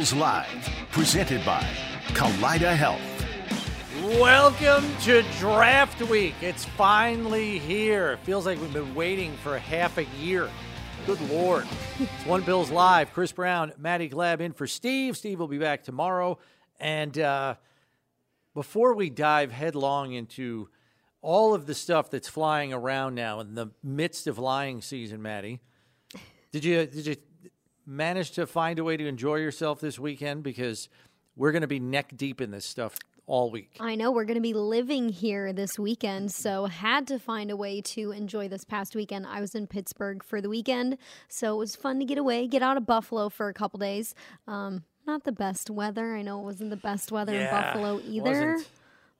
Bills Live, presented by Kaleida Health. Welcome to Draft Week. It's finally here. It feels like we've been waiting for half a year. Good Lord. It's One Bills Live. Chris Brown, Maddy Glab in for Steve. Steve will be back tomorrow. And uh, before we dive headlong into all of the stuff that's flying around now in the midst of lying season, Maddy, did you did you manage to find a way to enjoy yourself this weekend? Because we're going to be neck deep in this stuff all week. I know we're going to be living here this weekend, so had to find a way to enjoy this past weekend. I was in Pittsburgh for the weekend, so it was fun to get away, get out of Buffalo for a couple days. Um, not the best weather. I know it wasn't the best weather in Buffalo either. wasn't.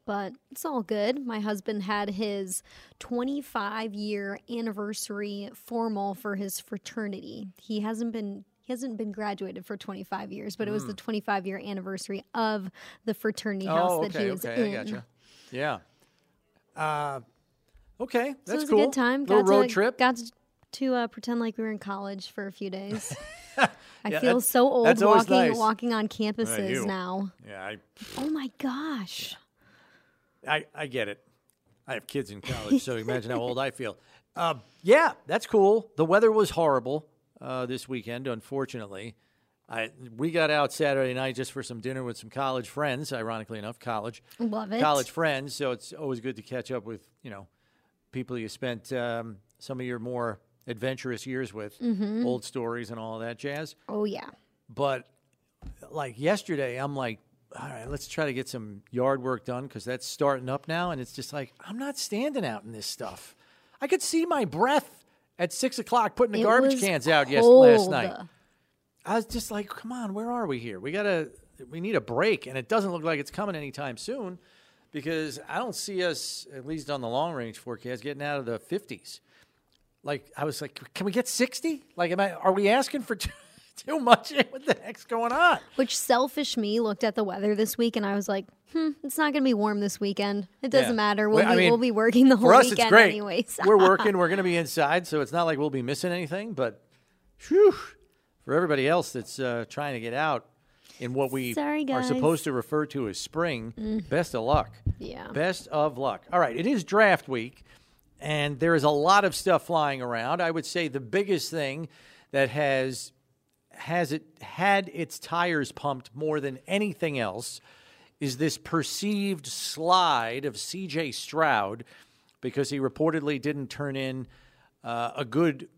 But it's all good. My husband had his 25 year anniversary formal for his fraternity. He hasn't been he hasn't been graduated for 25 years, but it was the 25 year anniversary of the fraternity house Hmm. oh, that okay, he was okay, in. I gotcha. Yeah. Uh, okay, that's So it was cool. a good time. Little got road to, trip. Got to, to uh, pretend like we were in college for a few days. I Yeah, feel so old walking nice. walking on campuses you. now. yeah, I, Oh my gosh. I, I get it. I have kids in college, so imagine how old I feel. Uh, yeah, that's cool. The weather was horrible uh, this weekend, unfortunately. I we got out Saturday night just for some dinner with some college friends. Ironically enough, college Love it. college friends. So it's always good to catch up with you know people you spent um, some of your more adventurous years with, Mm-hmm. old stories and all that jazz. Oh yeah. But like yesterday, I'm like, all right, let's try to get some yard work done because that's starting up now. And it's just like, I'm not standing out in this stuff. I could see my breath at six o'clock putting the It garbage cans out yes, last night. I was just like, come on, where are we here? We gotta, we need a break, and it doesn't look like it's coming anytime soon because I don't see us, at least on the long range forecast, getting out of the 50s. Like I was like, can we get 60? Like, am I? Are we asking for too much? What the heck's going on? Which selfish me looked at the weather this week and I was like, hmm, it's not going to be warm this weekend. It doesn't Yeah. matter. We'll, Well, I be, mean, we'll be working the whole For us, weekend it's great. anyways. we're working. We're going to be inside, so it's not like we'll be missing anything. But, whew, for everybody else that's uh, trying to get out in what we Sorry, are guys. supposed to refer to as spring, best of luck. Yeah. Best of luck. All right, it is draft week, and there is a lot of stuff flying around. I would say the biggest thing that has has it had its tires pumped more than anything else is this perceived slide of CJ Stroud because he reportedly didn't turn in uh, a good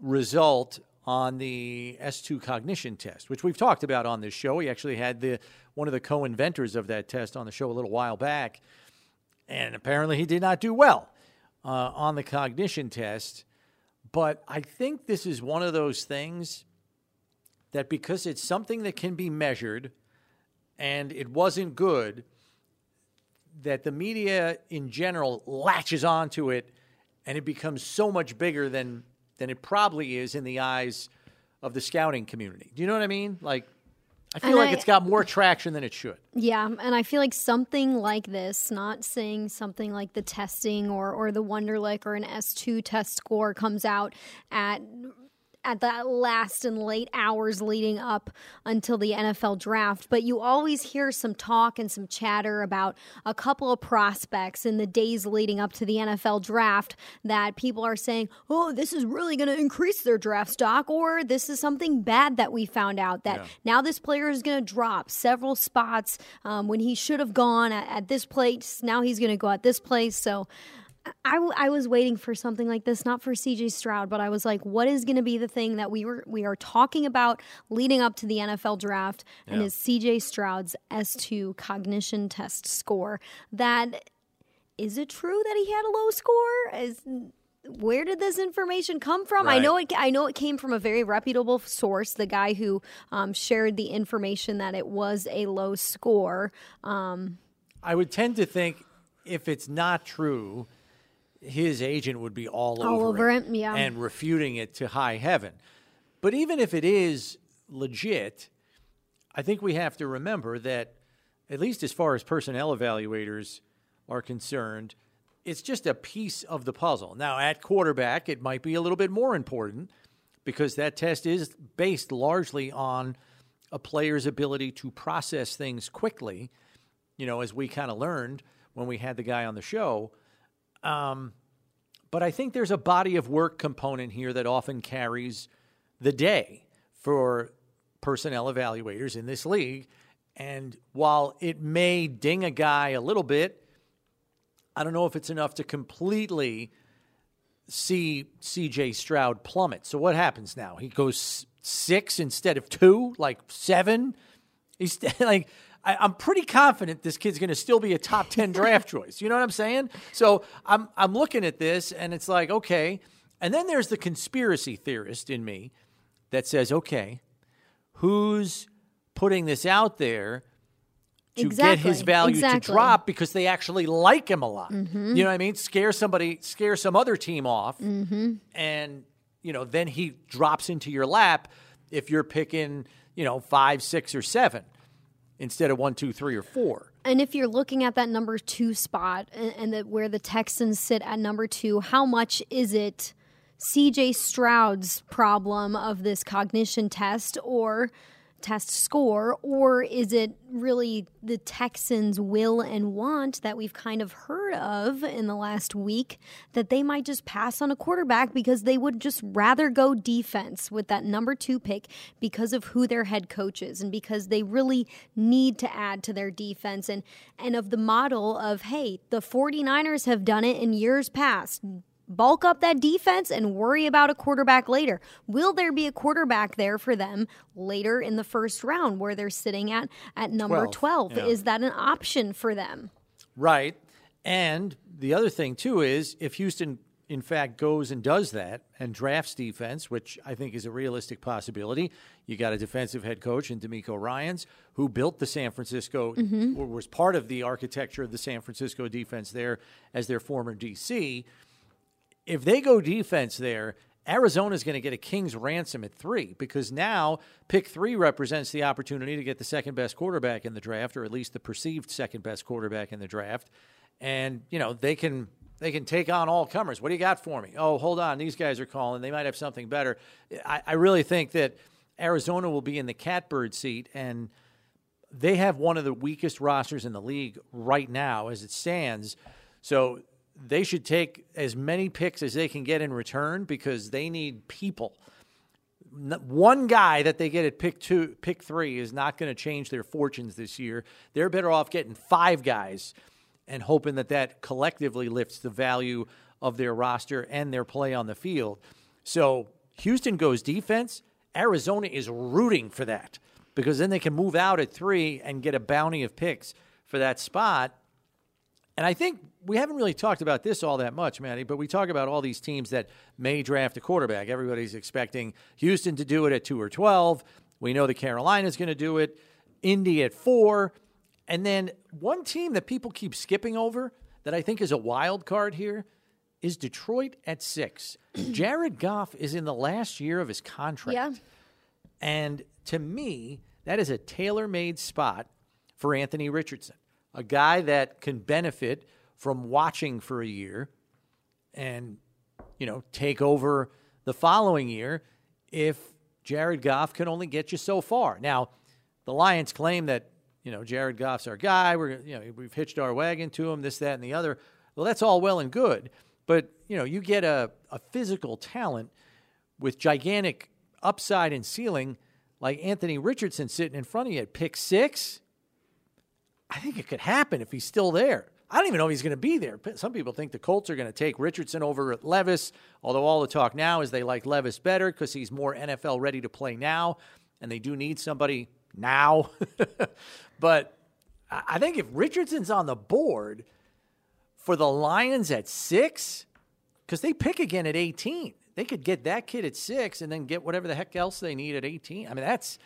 result on the S2 cognition test, which we've talked about on this show. He actually had the one of the co-inventors of that test on the show a little while back, and apparently he did not do well uh, on the cognition test. But I think this is one of those things that because it's something that can be measured and it wasn't good, that the media in general latches onto it and it becomes so much bigger than than it probably is in the eyes of the scouting community. Do you know what I mean? Like I feel And like I- it's got more traction than it should. Yeah, and I feel like something like this, not saying something like the testing or or the Wonderlic or an S2 test score comes out at at the last and late hours leading up until the NFL draft, but you always hear some talk and some chatter about a couple of prospects in the days leading up to the NFL draft that people are saying, "Oh, this is really going to increase their draft stock," or "This is something bad that we found out that now this player is going to drop several spots um, when he should have gone at, at this place. Now he's going to go at this place." So. I, w- I was waiting for something like this, not for CJ Stroud, but I was like, what is going to be the thing that we were we are talking about leading up to the NFL draft, and is CJ Stroud's S2 cognition test score. That is it true that he had a low score? Is where did this information come from? I know it. I know it came from a very reputable source, the guy who um, shared the information that it was a low score. Um, I would tend to think if it's not true, his agent would be all, All over, over it, it, yeah. and refuting it to high heaven. But even if it is legit, I think we have to remember that, at least as far as personnel evaluators are concerned, it's just a piece of the puzzle. Now, at quarterback, it might be a little bit more important because that test is based largely on a player's ability to process things quickly. You know, as we kind of learned when we had the guy on the show. Um, but I think there's a body of work component here that often carries the day for personnel evaluators in this league. And while it may ding a guy a little bit, I don't know if it's enough to completely see CJ Stroud plummet. So what happens now? He goes six instead of two, like seven. He's like, I, am pretty confident this kid's going to still be a top ten draft choice. You know what I'm saying? So I'm I'm looking at this and it's like okay, and then there's the conspiracy theorist in me that says okay, who's putting this out there to exactly. get his value exactly. to drop because they actually like him a lot. Mm-hmm. You know what I mean? Scare somebody, scare some other team off, mm-hmm. and you know then he drops into your lap if you're picking you know five, six, or seven instead of one, two, three, or four. And if you're looking at that number two spot and, and the, where the Texans sit at number two, how much is it? CJ Stroud's problem of this cognition test or test score, or is it really the Texans' will and want that we've kind of heard of in the last week that they might just pass on a quarterback because they would just rather go defense with that number two pick because of who their head coach is and because they really need to add to their defense and, and of the model of, hey, the 49ers have done it in years past bulk up that defense and worry about a quarterback later. Will there be a quarterback there for them later in the first round where they're sitting at at number 12? 12? Yeah. Is that an option for them? Right. And the other thing too is if Houston in fact goes and does that and drafts defense, which I think is a realistic possibility. You got a defensive head coach in DeMeco Ryans who built the San Francisco mm-hmm. or was part of the architecture of the San Francisco defense there as their former DC if they go defense there, Arizona's going to get a king's ransom at three because now pick three represents the opportunity to get the second best quarterback in the draft, or at least the perceived second best quarterback in the draft. And you know they can they can take on all comers. What do you got for me? Oh, hold on, these guys are calling. They might have something better. I, I really think that Arizona will be in the catbird seat, and they have one of the weakest rosters in the league right now as it stands. So they should take as many picks as they can get in return because they need people. One guy that they get at pick two, pick three is not going to change their fortunes this year. They're better off getting five guys and hoping that that collectively lifts the value of their roster and their play on the field. So Houston goes defense. Arizona is rooting for that because then they can move out at three and get a bounty of picks for that spot. And I think we haven't really talked about this all that much, Maddy, but we talk about all these teams that may draft a quarterback. Everybody's expecting Houston to do it at 2 or 12. We know the Carolina's going to do it, Indy at 4. And then one team that people keep skipping over that I think is a wild card here is Detroit at 6. Jared Goff is in the last year of his contract. Yeah. And to me, that is a tailor-made spot for Anthony Richardson, a guy that can benefit – from watching for a year and, you know, take over the following year if Jared Goff can only get you so far. Now, the Lions claim that, you know, Jared Goff's our guy. We're, you know, we've hitched our wagon to him, this, that, and the other. Well, that's all well and good. But, you know, you get a, a physical talent with gigantic upside and ceiling like Anthony Richardson sitting in front of you at pick six. I think it could happen if he's still there. I don't even know if he's going to be there. Some people think the Colts are going to take Richardson over at Levis, although all the talk now is they like Levis better because he's more NFL ready to play now, and they do need somebody now. but I think if Richardson's on the board for the Lions at six, because they pick again at 18, they could get that kid at six and then get whatever the heck else they need at 18. I mean, that's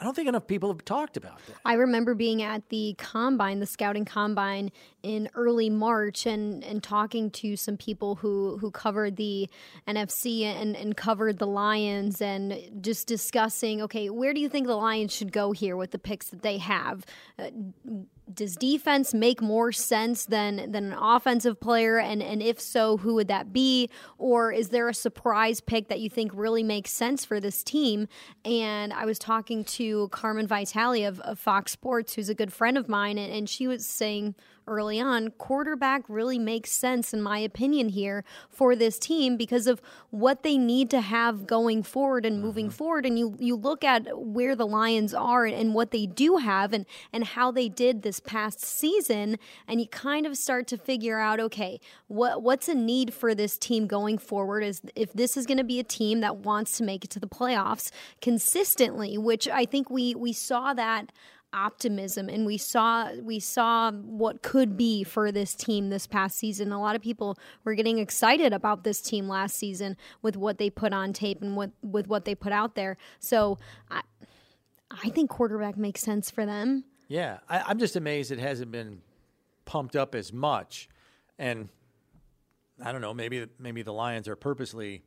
I don't think enough people have talked about that. I remember being at the combine, the scouting combine in early March and, and talking to some people who, who covered the NFC and, and covered the Lions and just discussing, okay, where do you think the Lions should go here with the picks that they have? Uh, does defense make more sense than than an offensive player? And and if so who would that be? Or is there a surprise pick that you think really makes sense for this team? And i was talking to Carmen Vitali of, of fox sports who's a good friend of mine and, and she was saying early on, quarterback really makes sense, in my opinion, here for this team because of what they need to have going forward and moving mm-hmm. forward. And you you look at where the Lions are and what they do have and and how they did this past season, and you kind of start to figure out, okay, what what's a need for this team going forward? Is if this is going to be a team that wants to make it to the playoffs consistently, which I think we we saw that optimism and we saw we saw what could be for this team this past season. A lot of people were getting excited about this team last season with what they put on tape and what with what they put out there. So I I think quarterback makes sense for them. Yeah, I, I'm just amazed it hasn't been pumped up as much, and I don't know. Maybe maybe the Lions are purposely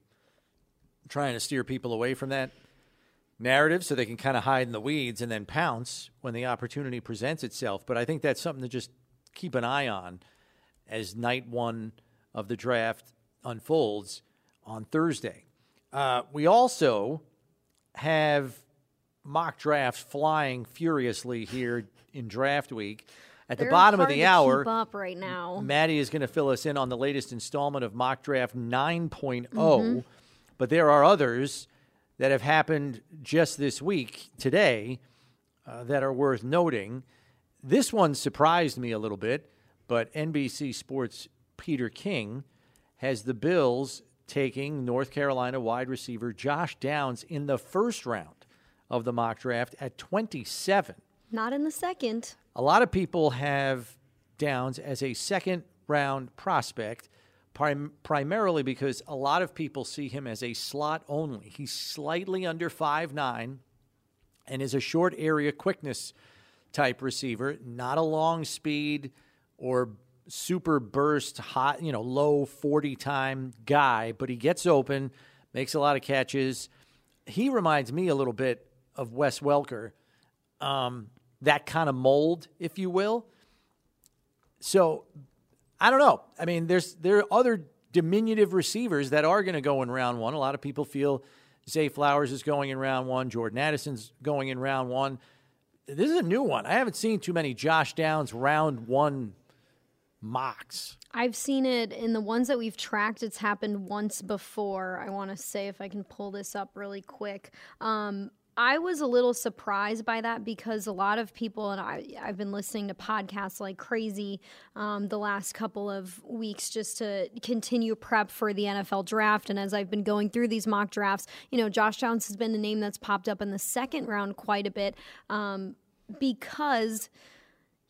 trying to steer people away from that narrative so they can kind of hide in the weeds and then pounce when the opportunity presents itself. But I think that's something to just keep an eye on as night one of the draft unfolds on Thursday. Uh, we also have mock drafts flying furiously here in draft week. At They're the bottom of the hour, up right now. Maddy is going to fill us in on the latest installment of Mock Draft 9 mm-hmm. But there are others that have happened just this week, today, uh, that are worth noting. This one surprised me a little bit, but NBC Sports' Peter King has the Bills taking North Carolina wide receiver Josh Downs in the first round of the mock draft at 27. Not in the second. A lot of people have Downs as a second round prospect prim- primarily because a lot of people see him as a slot only. He's slightly under five nine, and is a short area quickness type receiver, not a long speed or super burst hot, you know, low 40 time guy, but he gets open, makes a lot of catches. He reminds me a little bit of Wes Welker, um, that kind of mold, if you will. So I don't know. I mean, there's there are other diminutive receivers that are going to go in round one. A lot of people feel Zay Flowers is going in round one. Jordan Addison's going in round one. This is a new one. I haven't seen too many Josh Downs round one mocks. I've seen it in the ones that we've tracked. It's happened once before. I want to say if I can pull this up really quick. Um, I was a little surprised by that because a lot of people, and I, I've been listening to podcasts like crazy um, the last couple of weeks just to continue prep for the NFL draft. And as I've been going through these mock drafts, you know, Josh Downs has been a name that's popped up in the second round quite a bit um, because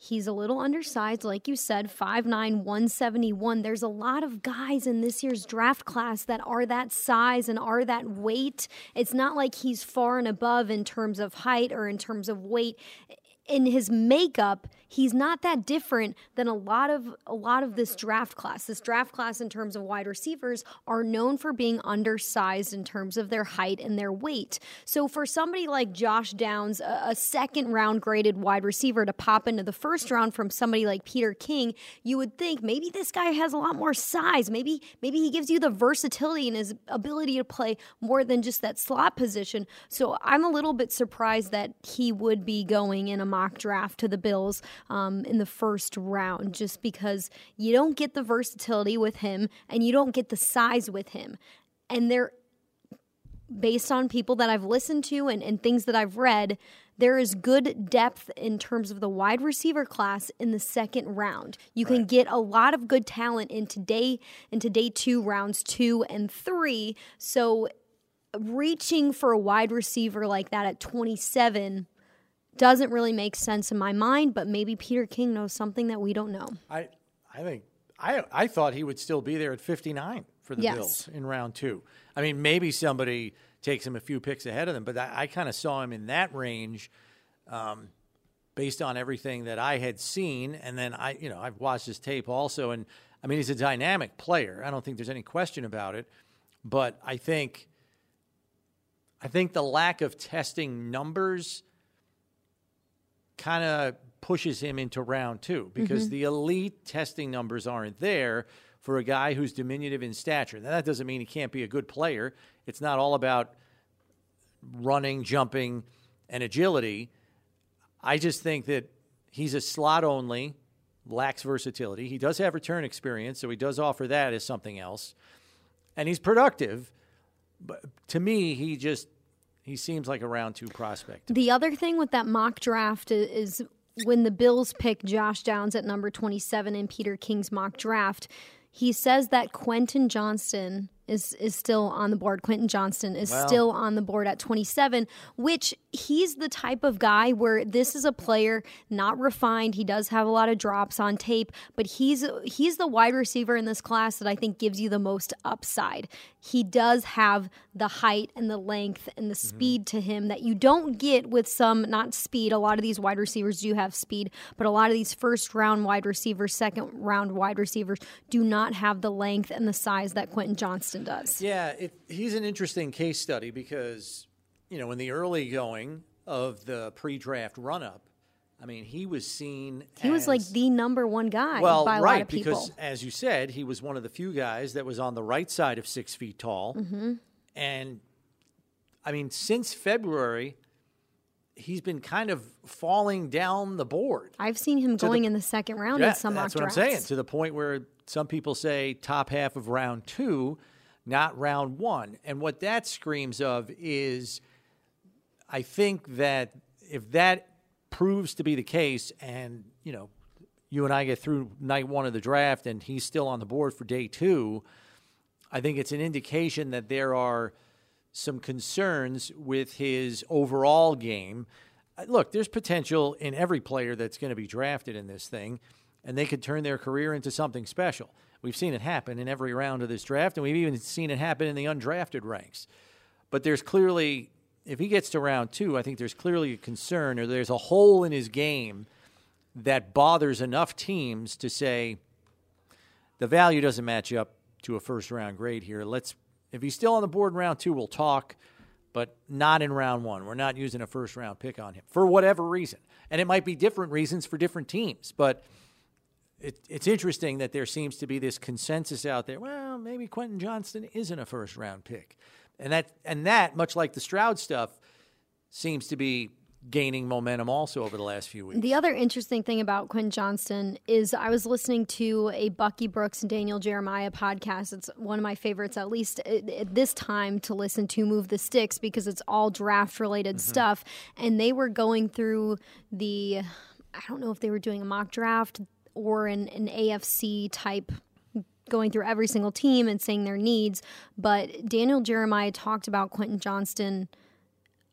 He's a little undersized, like you said, 5'9, 171. There's a lot of guys in this year's draft class that are that size and are that weight. It's not like he's far and above in terms of height or in terms of weight in his makeup, he's not that different than a lot of a lot of this draft class. This draft class in terms of wide receivers are known for being undersized in terms of their height and their weight. So for somebody like Josh Downs, a, a second round graded wide receiver to pop into the first round from somebody like Peter King, you would think maybe this guy has a lot more size. Maybe maybe he gives you the versatility and his ability to play more than just that slot position. So I'm a little bit surprised that he would be going in a mock draft to the Bills um, in the first round just because you don't get the versatility with him and you don't get the size with him. And they're based on people that I've listened to and, and things that I've read, there is good depth in terms of the wide receiver class in the second round. You right. can get a lot of good talent in today into day two, rounds two and three. So reaching for a wide receiver like that at 27 doesn't really make sense in my mind, but maybe Peter King knows something that we don't know. I I think I I thought he would still be there at 59 for the yes. Bills in round 2. I mean, maybe somebody takes him a few picks ahead of them, but I, I kind of saw him in that range um, based on everything that I had seen and then I you know, I've watched his tape also and I mean, he's a dynamic player. I don't think there's any question about it, but I think I think the lack of testing numbers kind of pushes him into round two because mm-hmm. the elite testing numbers aren't there for a guy who's diminutive in stature. Now, that doesn't mean he can't be a good player. It's not all about running, jumping, and agility. I just think that he's a slot only, lacks versatility. He does have return experience, so he does offer that as something else. And he's productive, but to me, he just he seems like a round two prospect. The other thing with that mock draft is when the Bills pick Josh Downs at number 27 in Peter King's mock draft, he says that Quentin Johnston is is still on the board. Quentin Johnston is still on the board at 27, which he's the type of guy where this is a player not refined. He does have a lot of drops on tape, but he's he's the wide receiver in this class that I think gives you the most upside. He does have the height and the length and the mm-hmm. speed to him that you don't get with some not speed. A lot of these wide receivers do have speed, but a lot of these first round wide receivers, second round wide receivers do not have the length and the size that Quentin Johnston does. Yeah, it, he's an interesting case study because, you know, in the early going of the pre-draft run-up, I mean, he was seen. He was like the number one guy well, by a right, lot of people. because as you said, he was one of the few guys that was on the right side of six feet tall, Mm-hmm. and I mean, since February, he's been kind of falling down the board. I've seen him the- going in the second round Yeah, in some mock that's what drafts. I'm saying. To the point where some people say top half of round two, not round one. And what that screams of is, I think that if that proves to be the case, and you know, you and I get through night one of the draft, and he's still on the board for day two, I think it's an indication that there are some concerns with his overall game. Uh, Look, there's potential in every player that's going to be drafted in this thing, and they could turn their career into something special. We've seen it happen in every round of this draft, and we've even seen it happen in the undrafted ranks. But there's clearly, if he gets to round two, I think there's clearly a concern or there's a hole in his game that bothers enough teams to say, the value doesn't match up to a first round grade here. Let's if he's still on the board in round two, we'll talk, but not in round one. We're not using a first round pick on him for whatever reason. And it might be different reasons for different teams, but it, it's interesting that there seems to be this consensus out there. Well, maybe Quentin Johnston isn't a first round pick, and that and that much like the Stroud stuff seems to be gaining momentum also over the last few weeks. The other interesting thing about Quentin Johnston is I was listening to a Bucky Brooks and Daniel Jeremiah podcast. It's one of my favorites, at least at, at this time, to listen to Move the Sticks because it's all draft related mm-hmm. stuff. And they were going through the, I don't know if they were doing a mock draft or an, an AFC type going through every single team and saying their needs. But Daniel Jeremiah talked about Quentin Johnston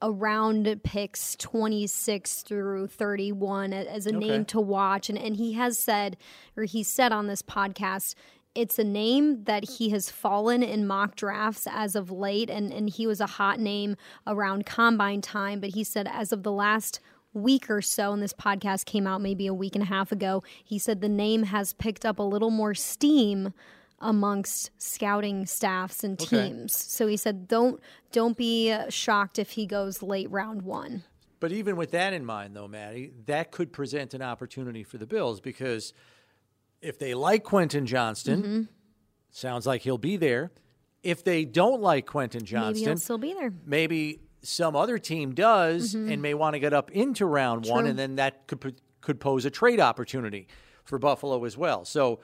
around picks 26 through 31 as a name to watch. And and he has said or he said on this podcast it's a name that he has fallen in mock drafts as of late. And and he was a hot name around combine time. But he said as of the last week or so and this podcast came out maybe a week and a half ago he said the name has picked up a little more steam amongst scouting staffs and Okay. teams. So he said, "Don't don't be shocked if he goes late round one." But even with that in mind, though, Maddy, that could present an opportunity for the Bills because if they like Quentin Johnston, Mm-hmm. sounds like he'll be there. If they don't like Quentin Maybe Johnston, he'll still be there. maybe some other team does and may want to get up into round one, Mm-hmm. And then that could could pose a trade opportunity for Buffalo as well. So.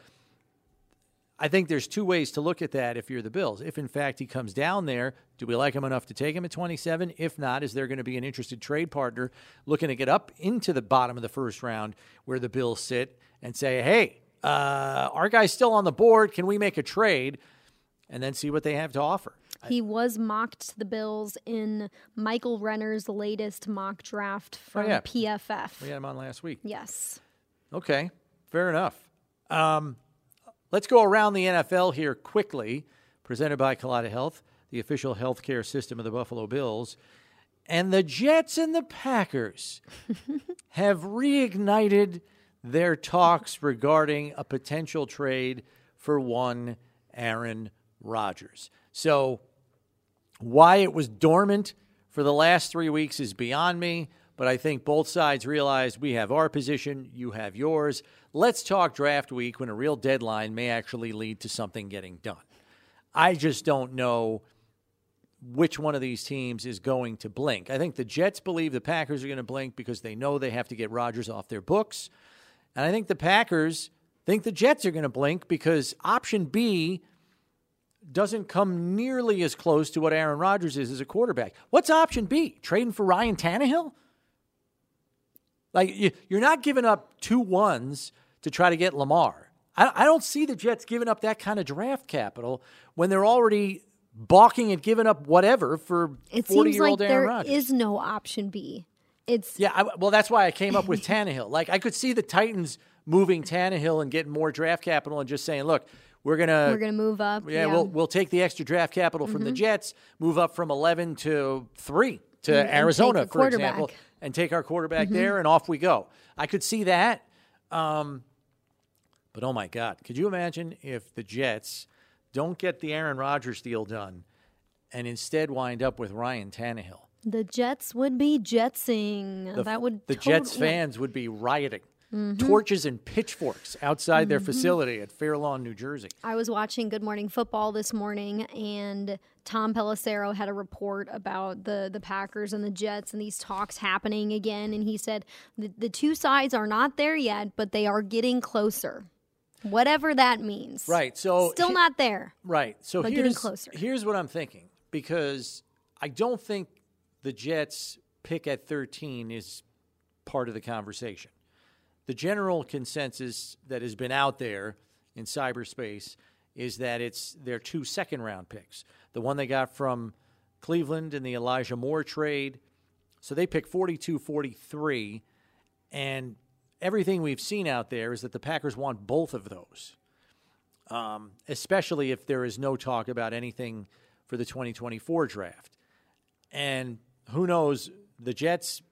I think there's two ways to look at that if you're the Bills. If in fact he comes down there, do we like him enough to take him at 27? If not, is there going to be an interested trade partner looking to get up into the bottom of the first round where the Bills sit and say, hey, uh, our guy's still on the board. Can we make a trade? And then see what they have to offer. He was mocked to the Bills in Michael Renner's latest mock draft from Oh, yeah. PFF. We had him on last week. Yes. Okay, fair enough. Um, let's go around the NFL here quickly, presented by Kaleida Health, the official healthcare system of the Buffalo Bills. And the Jets and the Packers have reignited their talks regarding a potential trade for one Aaron Rodgers. So, why it was dormant for the last three weeks is beyond me, but I think both sides realize we have our position, you have yours. Let's talk draft week when a real deadline may actually lead to something getting done. I just don't know which one of these teams is going to blink. I think the Jets believe the Packers are going to blink because they know they have to get Rodgers off their books. And I think the Packers think the Jets are going to blink because option B doesn't come nearly as close to what Aaron Rodgers is as a quarterback. What's option B? Trading for Ryan Tannehill? Like, you're not giving up two ones to try to get Lamar. I don't see the Jets giving up that kind of draft capital when they're already balking at giving up whatever for it 40 seems year old like Aaron Rodgers. is no option B. It's Yeah, I, well, that's why I came up with Tannehill. Like, I could see the Titans moving Tannehill and getting more draft capital and just saying, look, we're gonna we're gonna move up. yeah, we'll we'll take the extra draft capital from the Jets, move up from eleven to three to Mm-hmm. And- and Arizona, take a for example, and take our quarterback there, and off we go. I could see that. Um, but oh my God, could you imagine if the Jets don't get the Aaron Rodgers deal done and instead wind up with Ryan Tannehill? The Jets would be jetsing. The, that would the tot- Jets yeah. fans would be rioting. Mm-hmm. Torches and pitchforks outside their facility at Fair Lawn, New Jersey. I was watching Good Morning Football this morning, and Tom Pelissero had a report about the the Packers and the Jets and these talks happening again. And he said the, the two sides are not there yet, but they are getting closer, whatever that means. Right. So Still he- not there. Right. So But getting closer. here's what I'm thinking because I don't think the Jets pick at 13 is part of the conversation. The general consensus that has been out there in cyberspace is that it's their two second round picks. The one they got from Cleveland in the Elijah Moore trade. So they pick 42 43 and everything we've seen out there is that the Packers want both of those um, especially if there is no talk about anything for the 2024 draft. And who knows, the Jets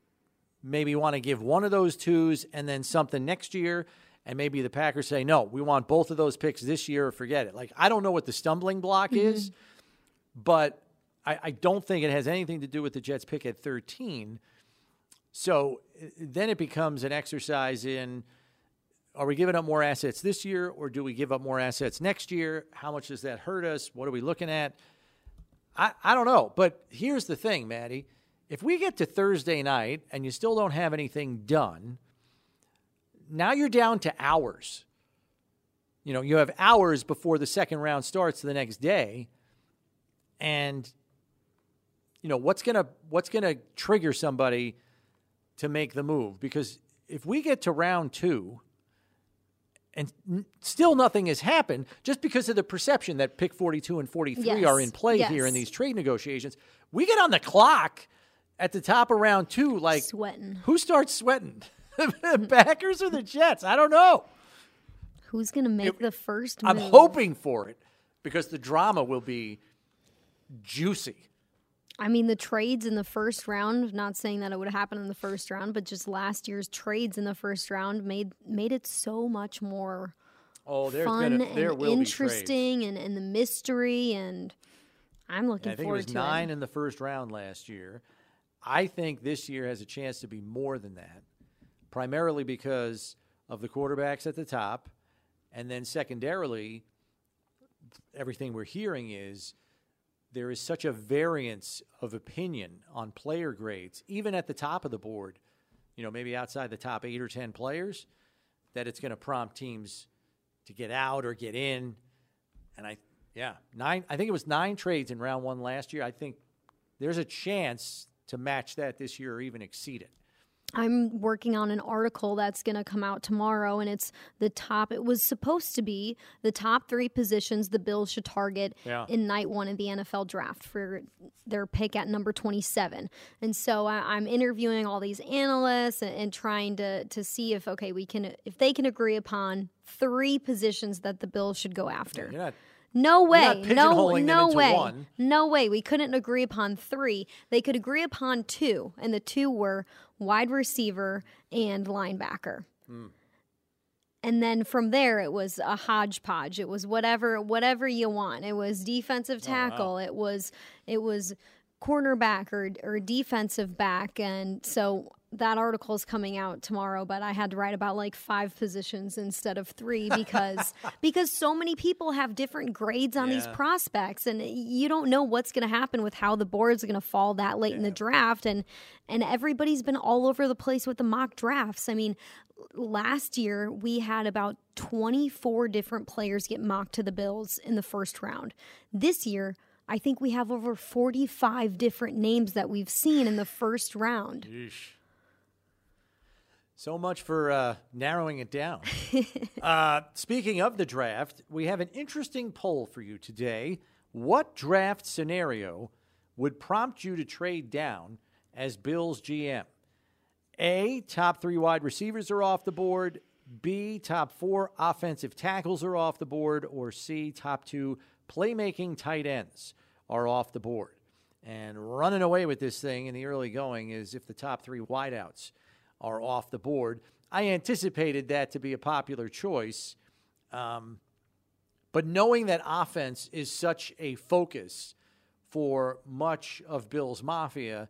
maybe want to give one of those twos and then something next year. And maybe the Packers say, no, we want both of those picks this year or forget it. Like, I don't know what the stumbling block is, but I, I don't think it has anything to do with the Jets pick at 13. So uh, then it becomes an exercise in are we giving up more assets this year or do we give up more assets next year? How much does that hurt us? What are we looking at? I, I don't know. But here's the thing, Maddy. If we get to Thursday night and you still don't have anything done, now you're down to hours. You know, you have hours before the second round starts the next day. And you know, what's going to what's going to trigger somebody to make the move because if we get to round 2 and n- still nothing has happened just because of the perception that pick 42 and 43 Yes, are in play here in these trade negotiations. We get on the clock at the top of round 2 like Sweating. who starts sweating? the Packers or the Jets? I don't know. Who's going to make the first I'm hoping for it because the drama will be juicy. I mean, the trades in the first round. Not saying that it would happen in the first round, but just last year's trades in the first round made made it so much more Oh, fun there and will be interesting, and, and the mystery. And I'm looking I think it was nine it. in the first round last year. I think this year has a chance to be more than that, primarily because of the quarterbacks at the top, and then secondarily, everything we're hearing is there is such a variance of opinion on player grades, even at the top of the board. You know, maybe outside the top eight or ten players, that it's going to prompt teams to get out or get in. And I, yeah, nine. I think it was nine trades in round one last year. I think there's a chance to match that this year or even exceed it. I'm working on an article that's going to come out tomorrow, and it's the top. It was supposed to be the top three positions the Bills should target Yeah. in night one of the NFL draft for their pick at number 27. And so I, I'm interviewing all these analysts and, and trying to to see if okay we can if they can agree upon three positions that the Bills should go after. Not. No way. No, no way. one. No way. We couldn't agree upon three. They could agree upon two, and the two were wide receiver and linebacker. Hmm. And then from there, it was a hodgepodge. It was whatever, whatever you want. It was defensive Oh, tackle. It was, it was cornerback or or defensive back. And so that article is coming out tomorrow, but I had to write about like five positions instead of three because because so many people have different grades on yeah. these prospects, and you don't know what's going to happen with how the boards are going to fall that late yeah. in the draft, and and everybody's been all over the place with the mock drafts. I mean, last year we had about 24 different players get mocked to the Bills in the first round. This year I think we have over 45 different names that we've seen in the first round. Yeesh. So much for uh, narrowing it down. uh, speaking of the draft, we have an interesting poll for you today. What draft scenario would prompt you to trade down as Bills GM? A, top three wide receivers are off the board. B, top four offensive tackles are off the board. Or C, top two playmaking tight ends are off the board. And running away with this thing in the early going is if the top three wideouts are off the board. I anticipated that to be a popular choice. Um, but knowing that offense is such a focus for much of Bill's Mafia,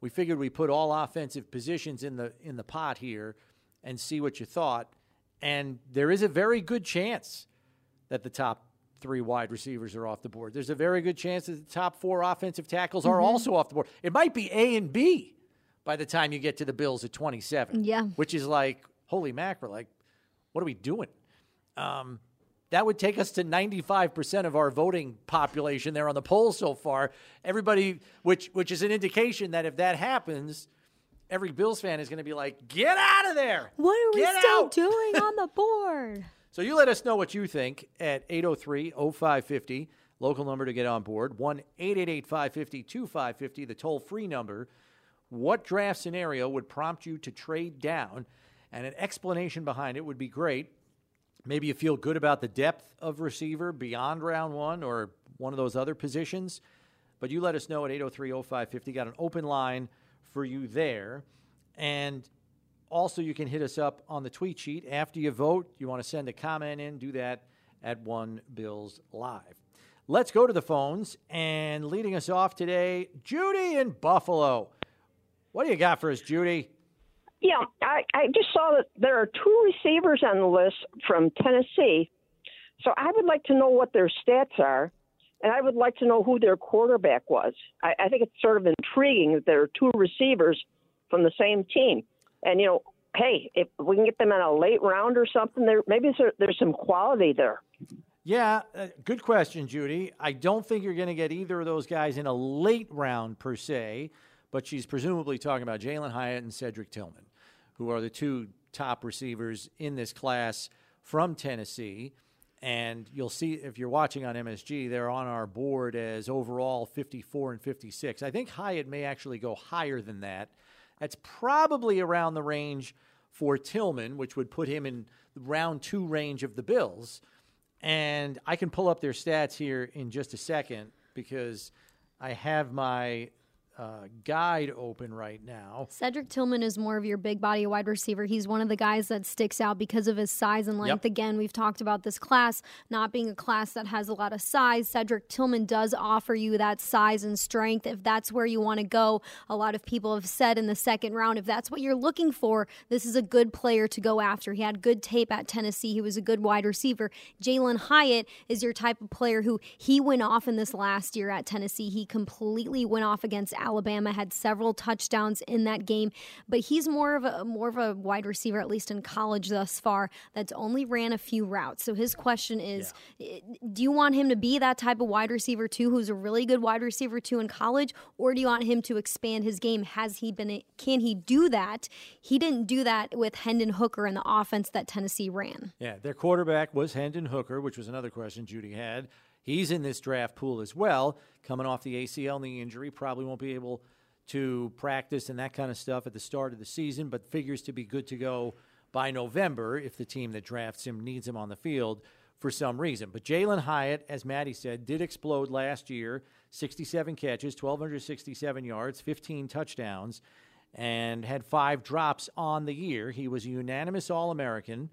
we figured we put all offensive positions in the in the pot here and see what you thought. And there is a very good chance that the top three wide receivers are off the board. There's a very good chance that the top four offensive tackles are mm-hmm. also off the board. It might be A and B by the time you get to the Bills at 27. Yeah. Which is like, holy mackerel, like, what are we doing? Um, that would take us to 95% of our voting population there on the poll so far. Everybody, which which is an indication that if that happens, every Bills fan is going to be like, "Get out of there! What are Get we still out! doing on the board?" So you let us know what you think at 803 0550, local number to get on board, 1 888 550 2550, the toll free number. What draft scenario would prompt you to trade down? And an explanation behind it would be great. Maybe you feel good about the depth of receiver beyond round one or one of those other positions. But you let us know at 803 0550. Got an open line for you there. And also, you can hit us up on the tweet sheet after you vote. You want to send a comment in, do that at One Bills Live. Let's go to the phones. And leading us off today, Judy in Buffalo. What do you got for us, Judy? Yeah, I, I just saw that there are two receivers on the list from Tennessee. So I would like to know what their stats are, and I would like to know who their quarterback was. I, I think it's sort of intriguing that there are two receivers from the same team. And you know, hey, if we can get them in a late round or something, there maybe there's, there's some quality there. Yeah, uh, good question, Judy. I don't think you're going to get either of those guys in a late round per se, but she's presumably talking about Jalen Hyatt and Cedric Tillman, who are the two top receivers in this class from Tennessee. And you'll see if you're watching on MSG, they're on our board as overall 54 and 56. I think Hyatt may actually go higher than that that's probably around the range for Tillman, which would put him in round two range of the Bills. And I can pull up their stats here in just a second because I have my uh, guide open right now. Cedric Tillman is more of your big body wide receiver. He's one of the guys that sticks out because of his size and length. Yep. Again, we've talked about this class not being a class that has a lot of size. Cedric Tillman does offer you that size and strength if that's where you want to go. A lot of people have said in the second round, if that's what you're looking for, this is a good player to go after. He had good tape at Tennessee. He was a good wide receiver. Jalen Hyatt is your type of player who he went off in this last year at Tennessee. He completely went off against Alabama, had several touchdowns in that game, but he's more of a more of a wide receiver, at least in college thus far, that's only ran a few routes. So his question is, yeah. Eh, do you want him to be that type of wide receiver too, who's a really good wide receiver too in college, or do you want him to expand his game? Has he been? Can he do that? He didn't do that with Hendon Hooker and the offense that Tennessee ran. Yeah, their quarterback was Hendon Hooker, which was another question Judy had. He's in this draft pool as well, coming off the ACL knee injury. Probably won't be able to practice and that kind of stuff at the start of the season, but figures to be good to go by November if the team that drafts him needs him on the field for some reason. But Jalen Hyatt, as Maddy said, did explode last year 67 catches, 1,267 yards, 15 touchdowns, and had five drops on the year. He was a unanimous All American,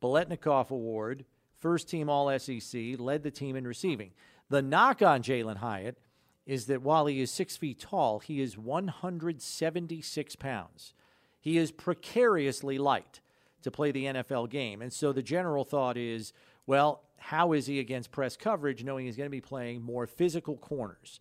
Biletnikoff Award, first team All SEC, led the team in receiving. The knock on Jalin Hyatt is that while he is six feet tall, he is 176 pounds. he is precariously light to play the NFL game. And so the general thought is, well, how is he against press coverage knowing he's going to be playing more physical corners?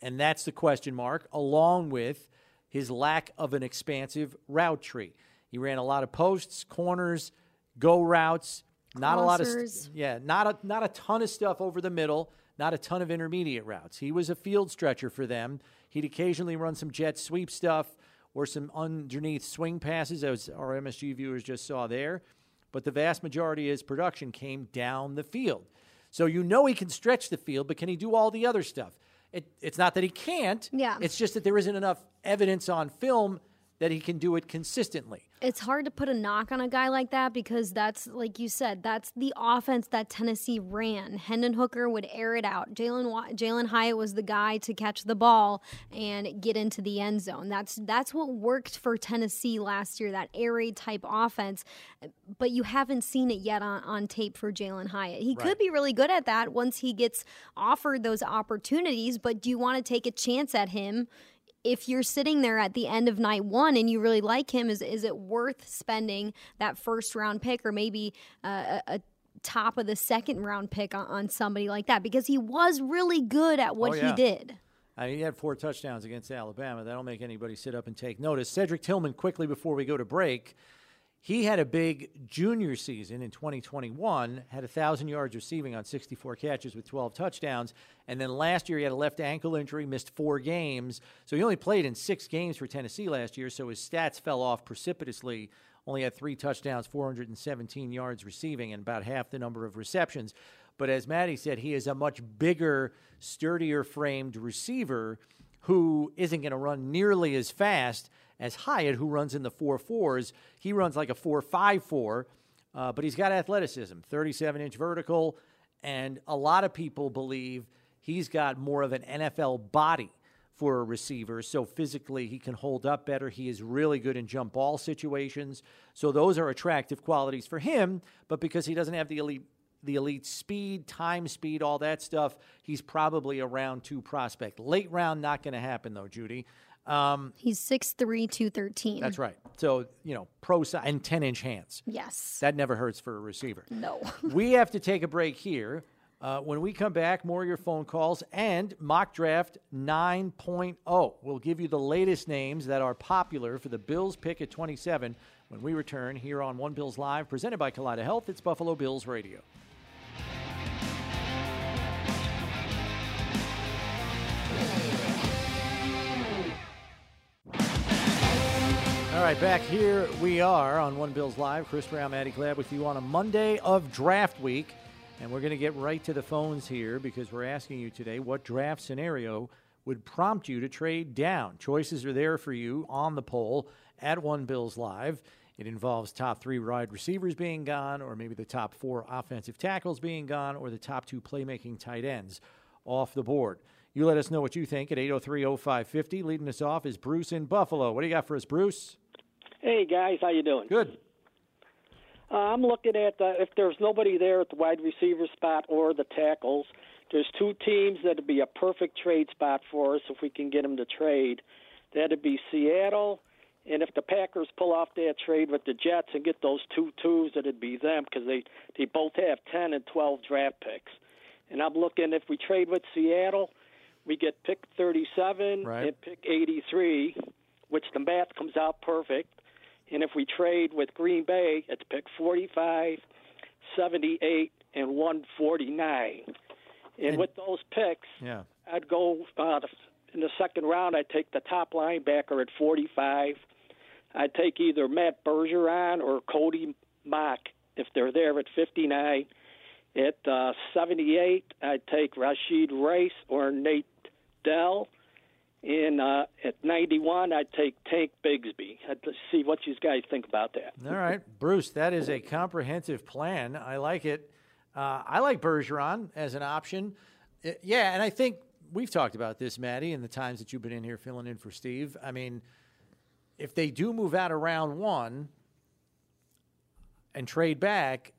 And that's the question mark, along with his lack of an expansive route tree. He ran a lot of posts, corners, go routes, not a lot of Crossers. yeah, not a not a ton of stuff over the middle, not a ton of intermediate routes. He was a field stretcher for them. He'd occasionally run some jet sweep stuff or some underneath swing passes, as our MSG viewers just saw there. But the vast majority of his production came down the field. So you know he can stretch the field, but can he do all the other stuff? It, it's not that he can't. Yeah. It's just that there isn't enough evidence on film that he can do it consistently. It's hard to put a knock on a guy like that because that's, like you said, that's the offense that Tennessee ran. Hendon Hooker would air it out. Jalin Jalin Hyatt was the guy to catch the ball and get into the end zone. That's that's what worked for Tennessee last year. That air raid type offense, but you haven't seen it yet on, on tape for Jalin Hyatt. He could be really good at that once he gets offered those opportunities. But do you want to take a chance at him? If you're sitting there at the end of night one and you really like him, is is it worth spending that first round pick or maybe uh, a, a top of the second round pick on, on somebody like that? Because he was really good at what Oh, yeah. he did. Uh, he had four touchdowns against Alabama. That'll make anybody sit up and take notice. Cedric Tillman, quickly before we go to break, he had a big junior season in 2021, had 1,000 yards receiving on 64 catches with 12 touchdowns. And then last year, he had a left ankle injury, missed four games. So he only played in six games for Tennessee last year, so his stats fell off precipitously. Only had three touchdowns, 417 yards receiving, and about half the number of receptions. But as Maddy said, he is a much bigger, sturdier framed receiver who isn't going to run nearly as fast as Hyatt, who runs in the four fours. He runs like a four five four, uh, but he's got athleticism, 37 inch vertical, and a lot of people believe he's got more of an NFL body for a receiver. So physically, he can hold up better. He is really good in jump ball situations. So those are attractive qualities for him. But because he doesn't have the elite the elite speed, time speed, all that stuff, he's probably a round two prospect. Late round, not going to happen though, Judy. Um, He's 6'3", 213. that's right. So you know, pro si- and ten inch hands. Yes. That never hurts for a receiver. no. we have to take a break here. Uh, when we come back, more of your phone calls and mock draft 9.0. We'll give you the latest names that are popular for the Bills pick at 27 when we return here on One Bills Live, presented by Kaleida Health. It's Buffalo Bills Radio. All right, back here we are on One Bills Live. Chris Brown, Maddy Glab with you on a Monday of draft week. And we're going to get right to the phones here because we're asking you today what draft scenario would prompt you to trade down. Choices are there for you on the poll at One Bills Live. It involves top three wide receivers being gone, or maybe the top four offensive tackles being gone, or the top two playmaking tight ends off the board. You let us know what you think at 803 0550. Leading us off is Bruce in Buffalo. What do you got for us, Bruce? Hey guys, how you doing? Good. Uh, I'm looking at uh, if there's nobody there at the wide receiver spot or the tackles. There's two teams that'd be a perfect trade spot for us if we can get them to trade. That'd be Seattle, and if the Packers pull off that trade with the Jets and get those two twos, it'd be them because they they both have 10 and 12 draft picks. And I'm looking if we trade with Seattle, we get pick 37 Right. and pick 83, which the math comes out perfect. And if we trade with Green Bay, it's pick 45, 78, and 149. And, And- with those picks, Yeah. I'd go uh, in the second round. I'd take the top linebacker at 45. I'd take either Matt Bergeron or Cody Mauch if they're there at 59. At uh, 78, I'd take Rashee Rice or Nate Dell. And uh, at 91, I'd take Tank Bigsby. I'd see what you guys think about that. All right, Bruce, that is a comprehensive plan. I like it. Uh, I like Bergeron as an option. Uh, yeah, and I think we've talked about this, Maddy, in the times that you've been in here filling in for Steve. I mean, if they do move out of round one and trade back,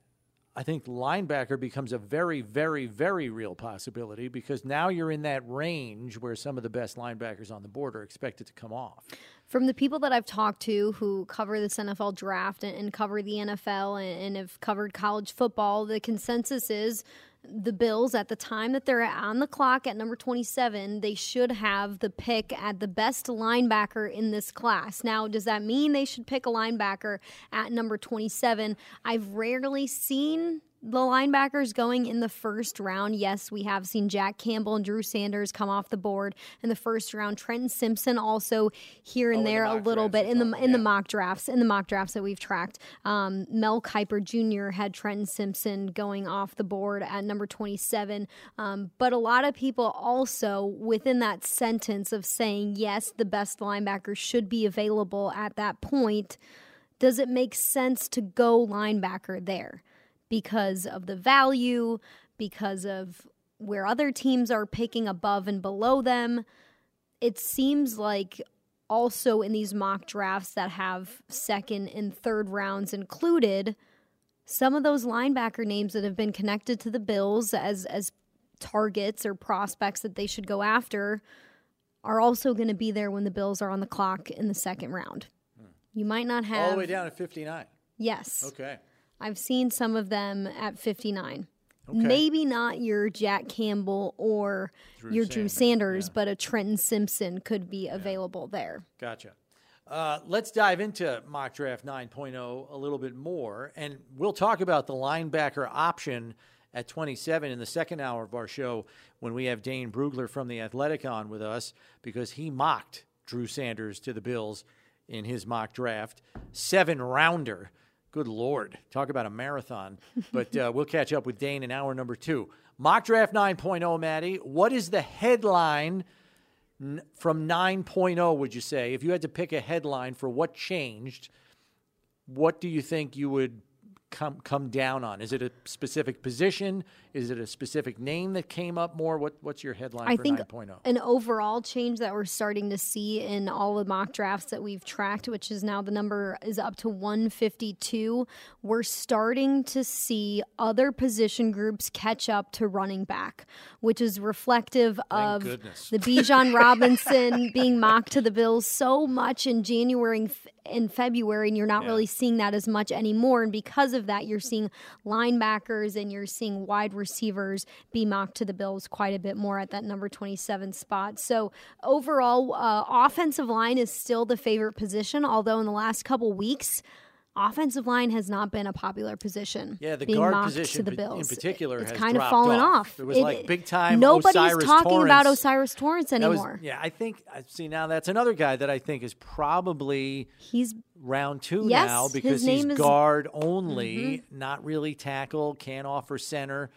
I think linebacker becomes a very, very, very real possibility because now you're in that range where some of the best linebackers on the board are expected to come off. From the people that I've talked to who cover this NFL draft and, and cover the NFL and, and have covered college football, the consensus is the Bills at the time that they're on the clock at number 27, they should have the pick at the best linebacker in this class. Now, does that mean they should pick a linebacker at number 27? I've rarely seen the linebackers going in the first round. Yes, we have seen Jack Campbell and Drew Sanders come off the board in the first round. Trenton Simpson also here and Oh, in the there a little bit in the in the mock drafts in the mock drafts that we've tracked. Um, Mel Kiper Jr. had Trenton Simpson going off the board at number 27. Um, but a lot of people also within that sentence of saying yes, the best linebacker should be available at that point. Does it make sense to go linebacker there because of the value, because of where other teams are picking above and below them? It seems like also in these mock drafts that have second and third rounds included, some of those linebacker names that have been connected to the Bills as as targets or prospects that they should go after are also going to be there when the Bills are on the clock in the second round. Hmm. You might not have All the way down to 59. Yes. Okay. I've seen some of them at 59. Maybe not your Jack Campbell or your Drew Sanders, Sanders, but a Trenton Simpson could be available there. Gotcha. Uh, let's dive into mock draft 9.0 a little bit more, and we'll talk about the linebacker option at 27 in the second hour of our show when we have Dane Brugler from the Athletic on with us because he mocked Drew Sanders to the Bills in his mock draft, seven rounder. Good Lord, talk about a marathon. But uh, we'll catch up with Dane in hour number two. Mock draft 9.0, Maddy. What is the headline? from 9.0 would you say if you had to pick a headline for what changed what do you think you would come come down on is it a specific position is it a specific name that came up more what what's your headline I think 9.0 an overall change that we're starting to see in all the mock drafts that we've tracked, which is now the number is up to 152. We're starting to see other position groups catch up to running back, which is reflective of goodness. the Bijan Robinson being mocked to the Bills so much in January and and February, and you're not really seeing that as much anymore. And because of that, you're seeing linebackers and you're seeing wide receivers be mocked to the Bills quite a bit more at that number 27 spot. So overall, uh, offensive line is still the favorite position, although in the last couple weeks. Offensive line has not been a popular position. Yeah, the being guard position to the pa- in particular it's has kind of fallen off. off. It was like big time Nobody's O'Cyrus talking about O'Cyrus Torrence That was- anymore. yeah i think I see now that's another guy that i think is probably He's round two Yes, now because he's is- Mm-hmm. guard only, not really tackle, can't offer center.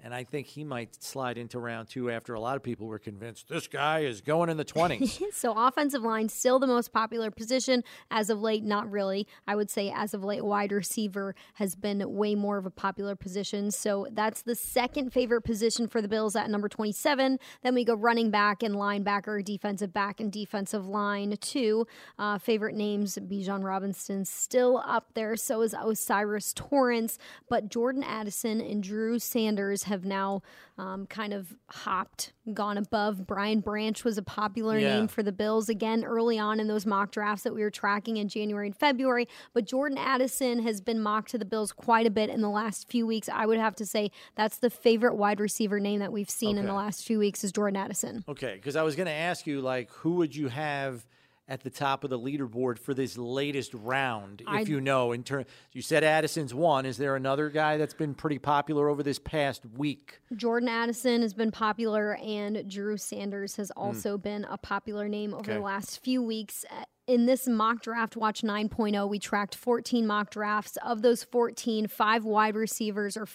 And I think he might slide into round two after a lot of people were convinced this guy is going in the 20s. So offensive line still the most popular position as of late. Not really. I would say as of late, wide receiver has been way more of a popular position. So that's the second favorite position for the Bills at number 27. Then we go running back and linebacker, defensive back and defensive line. Two uh, favorite names: Bijan Robinson still up there. So is O'Cyrus Torrence, but Jordan Addison and Drew Sanders have now um, kind of hopped, gone above. Brian Branch was a popular Yeah. name for the Bills again early on in those mock drafts that we were tracking in January and February. But Jordan Addison has been mocked to the Bills quite a bit in the last few weeks. I would have to say that's the favorite wide receiver name that we've seen in the last few weeks is Jordan Addison. okay, because I was going to ask you, like, who would you have at the top of the leaderboard for this latest round, if I- you know? In turn, you said Addison's one. Is there another guy that's been pretty popular over this past week? Jordan Addison has been popular, and Drew Sanders has Hmm. also been a popular name over Okay. the last few weeks. Uh, In this mock draft watch 9.0, we tracked 14 mock drafts. Of those 14, five wide receivers or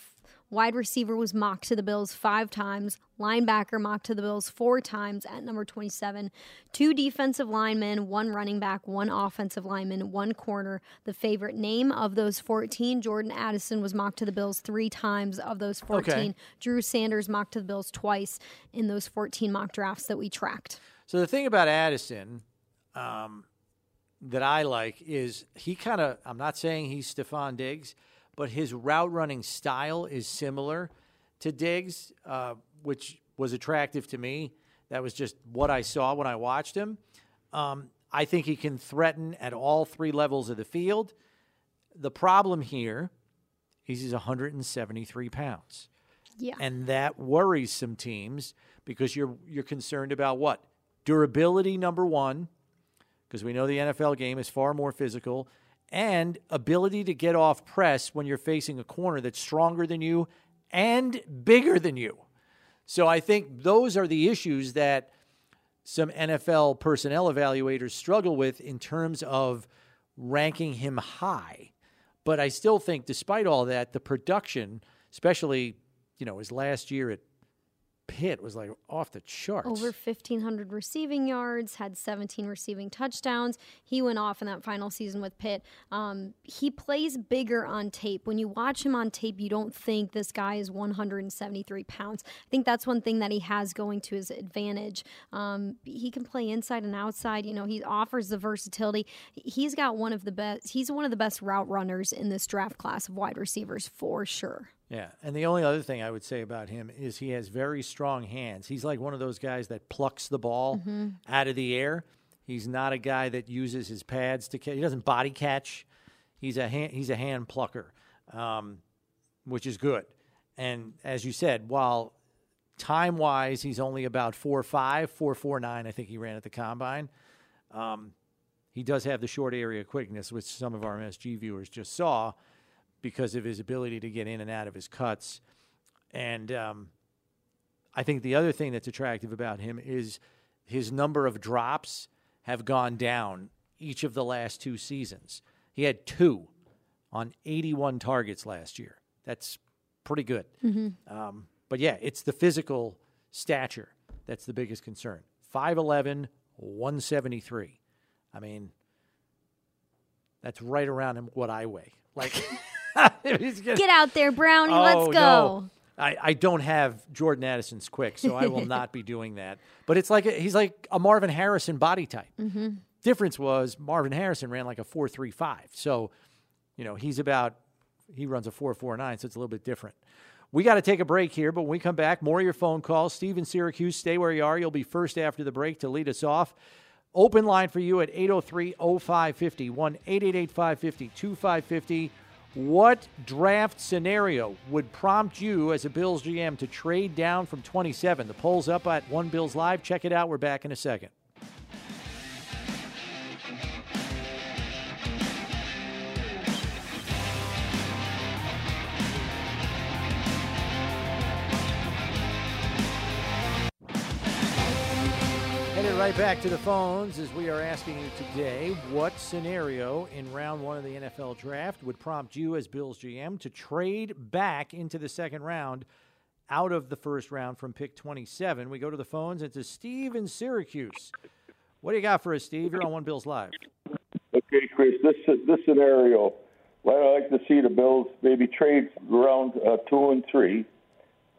wide receiver was mocked to the Bills five times, linebacker mocked to the Bills four times at number 27, two defensive linemen, one running back, one offensive lineman, one corner. The favorite name of those 14, Jordan Addison, was mocked to the Bills three times of those 14. Okay. Drew Sanders mocked to the Bills twice in those 14 mock drafts that we tracked. So the thing about Addison um, that I like is he kind of, I'm not saying he's Stefon Diggs, but his route running style is similar to Diggs, uh, which was attractive to me. That was just what I saw when I watched him. Um, I think he can threaten at all three levels of the field. The problem here is he's 173 pounds. Yeah. And that worries some teams because you're you're concerned about what? Durability number 1 because we know the NFL game is far more physical and ability to get off press when you're facing a corner that's stronger than you and bigger than you. So I think those are the issues that some NFL personnel evaluators struggle with in terms of ranking him high. But I still think, despite all that, the production, especially you know his last year at Pitt was like off the charts. Over 1,500 receiving yards, had 17 receiving touchdowns. He went off in that final season with Pitt. Um, he plays bigger on tape. When you watch him on tape, you don't think this guy is 173 pounds. I think that's one thing that he has going to his advantage. Um, he can play inside and outside. You know, he offers the versatility. He's got one of the best. He's one of the best route runners in this draft class of wide receivers for sure. Yeah, and the only other thing I would say about him is he has very strong hands. He's like one of those guys that plucks the ball Mm-hmm. out of the air. He's not a guy that uses his pads to catch. He doesn't body catch. He's a hand, he's a hand plucker, um, which is good. And as you said, while time wise he's only about four five, four four nine, I think he ran at the combine. Um, he does have the short area quickness, which some of our MSG viewers just saw because of his ability to get in and out of his cuts. And um, I think the other thing that's attractive about him is his number of drops have gone down each of the last two seasons. He had two on 81 targets last year. That's pretty good. Um, but yeah, it's the physical stature that's the biggest concern. 5'11, 173. I mean, that's right around him what I weigh. Like, gonna- Get out there, Brownie. Oh, Let's go. no. I, I don't have Jordan Addison's quick, so I will not be doing that. But it's like a, he's like a Marvin Harrison body type. Mm-hmm. Difference was Marvin Harrison ran like a four three five, so you know he's about he runs a four four nine, so it's a little bit different. We got to take a break here, but when we come back, more of your phone calls. Steve in Syracuse, stay where you are. You'll be first after the break to lead us off. Open line for you at 803 0550, 1 888 550 2550. What draft scenario would prompt you as a Bills GM to trade down from 27? The poll's up at One Bills Live. Check it out. We're back in a second. Right back to the phones as we are asking you today what scenario in round one of the NFL draft would prompt you as Bills GM to trade back into the second round out of the first round from pick 27? We go to the phones. It's a Steve in Syracuse. What do you got for us, Steve? You're on One Bills Live. Okay, Chris. This this scenario, what I like to see the Bills maybe trade round uh, two and three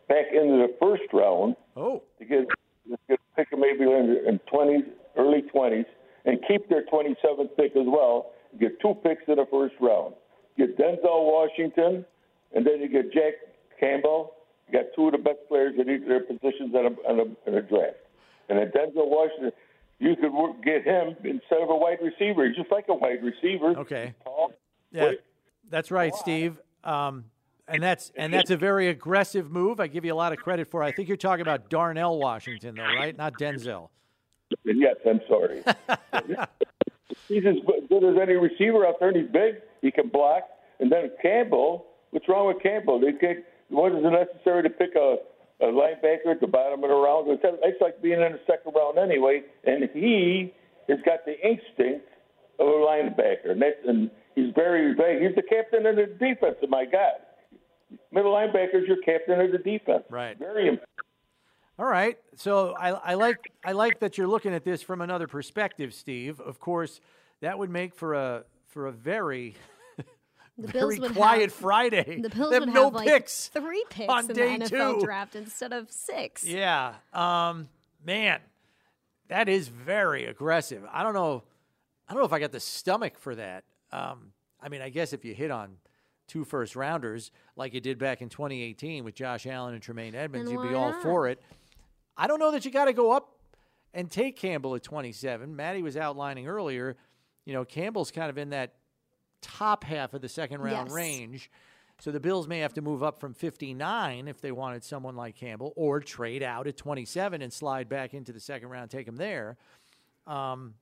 back into the first round Oh, to get, to pick them maybe in in twenties, early twenties, and keep their twenty seventh pick as well. Get two picks in the first round. Get Denzel Washington, and then you get Jack Campbell. You got two of the best players at each of their positions in a, in a, in a draft. And then Denzel Washington, you could work, get him instead of a wide receiver. He's just like a wide receiver. Okay. Tall, yeah, quick. that's right, Steve. Um, and that's and that's a very aggressive move. I give you a lot of credit for. I think you're talking about Darnell Washington, though, right? Not Denzel. Yes, I'm sorry. he's as good as any receiver out there, and he's big. He can block. And then Campbell, what's wrong with Campbell? They can't, what is it necessary to pick a, a linebacker at the bottom of the round? It's, it's like being in the second round anyway. And he has got the instinct of a linebacker, and, that's, and he's very, very. He's the captain of the defense. My God, middle linebackers, you're captain of the defense. Right. Very important. All right. So I, I like I like that you're looking at this from another perspective, Steve. Of course, that would make for a for a very The very Bills would quiet have, Friday. The Bills They have would no have like picks. three picks on in day the NFL two. draft instead of six. Yeah. Um, man, that is very aggressive. I don't know. I don't know if I got the stomach for that. Um, I mean, I guess if you hit on two first rounders like you did back in 2018 with Josh Allen and Tremaine Edmunds, And you'd be all not? for it. I don't know that you got to go up and take Campbell at 27. Maddy was outlining earlier, you know, Campbell's kind of in that top half of the second round Yes. range. So the Bills may have to move up from 59 if they wanted someone like Campbell, or trade out at 27 and slide back into the second round, take him there. Um,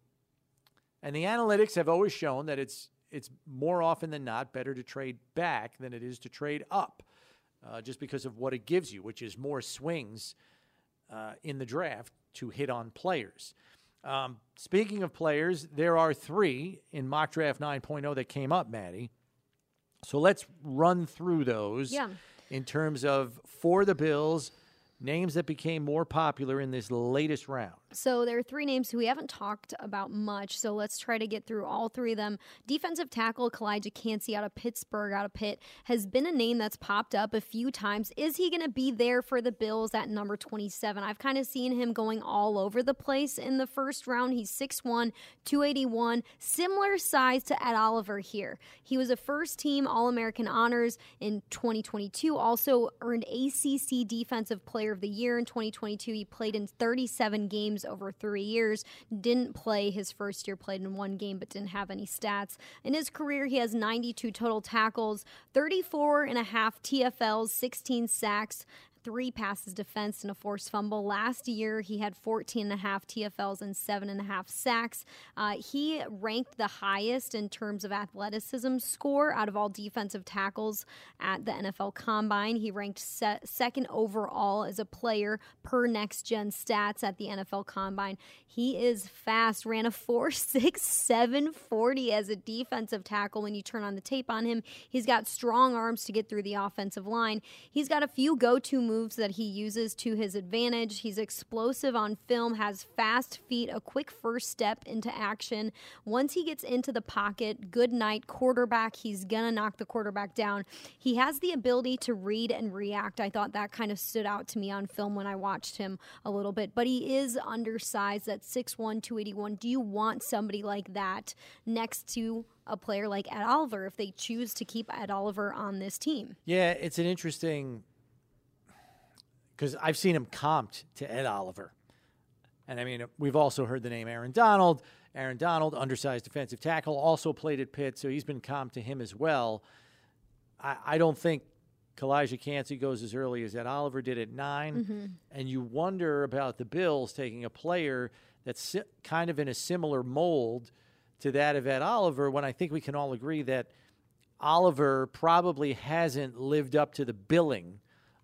and the analytics have always shown that it's it's more often than not better to trade back than it is to trade up, uh, just because of what it gives you, which is more swings uh, in the draft to hit on players. Um, speaking of players, there are three in mock draft 9.0 that came up, Maddy. So let's run through those Yeah. in terms of for the Bills, names that became more popular in this latest round. So there are three names who we haven't talked about much. So let's try to get through all three of them. Defensive tackle Calijah Kancey out of Pittsburgh, out of Pitt, has been a name that's popped up a few times. Is he going to be there for the Bills at number 27? I've kind of seen him going all over the place in the first round. He's 6'1, 281, similar size to Ed Oliver here. He was a first team All American honors in 2022, also earned ACC Defensive Player of the Year in 2022. He played in 37 games over three years. Didn't play his first year, played in one game, but didn't have any stats. In his career, he has 92 total tackles, 34 and a half TFLs, 16 sacks, three passes defense and a forced fumble. Last year, he had 14 and a half TFLs and seven and a half sacks. Uh, he ranked the highest in terms of athleticism score out of all defensive tackles at the NFL Combine. He ranked se- second overall as a player per next gen stats at the NFL Combine. He is fast, ran a 4 6 7 40 as a defensive tackle when you turn on the tape on him. He's got strong arms to get through the offensive line. He's got a few go to moves that he uses to his advantage. He's explosive on film, has fast feet, a quick first step into action. Once he gets into the pocket, good night quarterback. He's going to knock the quarterback down. He has the ability to read and react. I thought that kind of stood out to me on film when I watched him a little bit, but he is undersized at 6'1, 281. Do you want somebody like that next to a player like Ed Oliver if they choose to keep Ed Oliver on this team? Yeah, it's an interesting because I've seen him comped to Ed Oliver. And I mean, we've also heard the name Aaron Donald. Aaron Donald, undersized defensive tackle, also played at Pitt, so he's been comped to him as well. I, I don't think Calijah Kancey goes as early as Ed Oliver did at 9 mm-hmm. And you wonder about the Bills taking a player that's si- kind of in a similar mold to that of Ed Oliver when I think we can all agree that Oliver probably hasn't lived up to the billing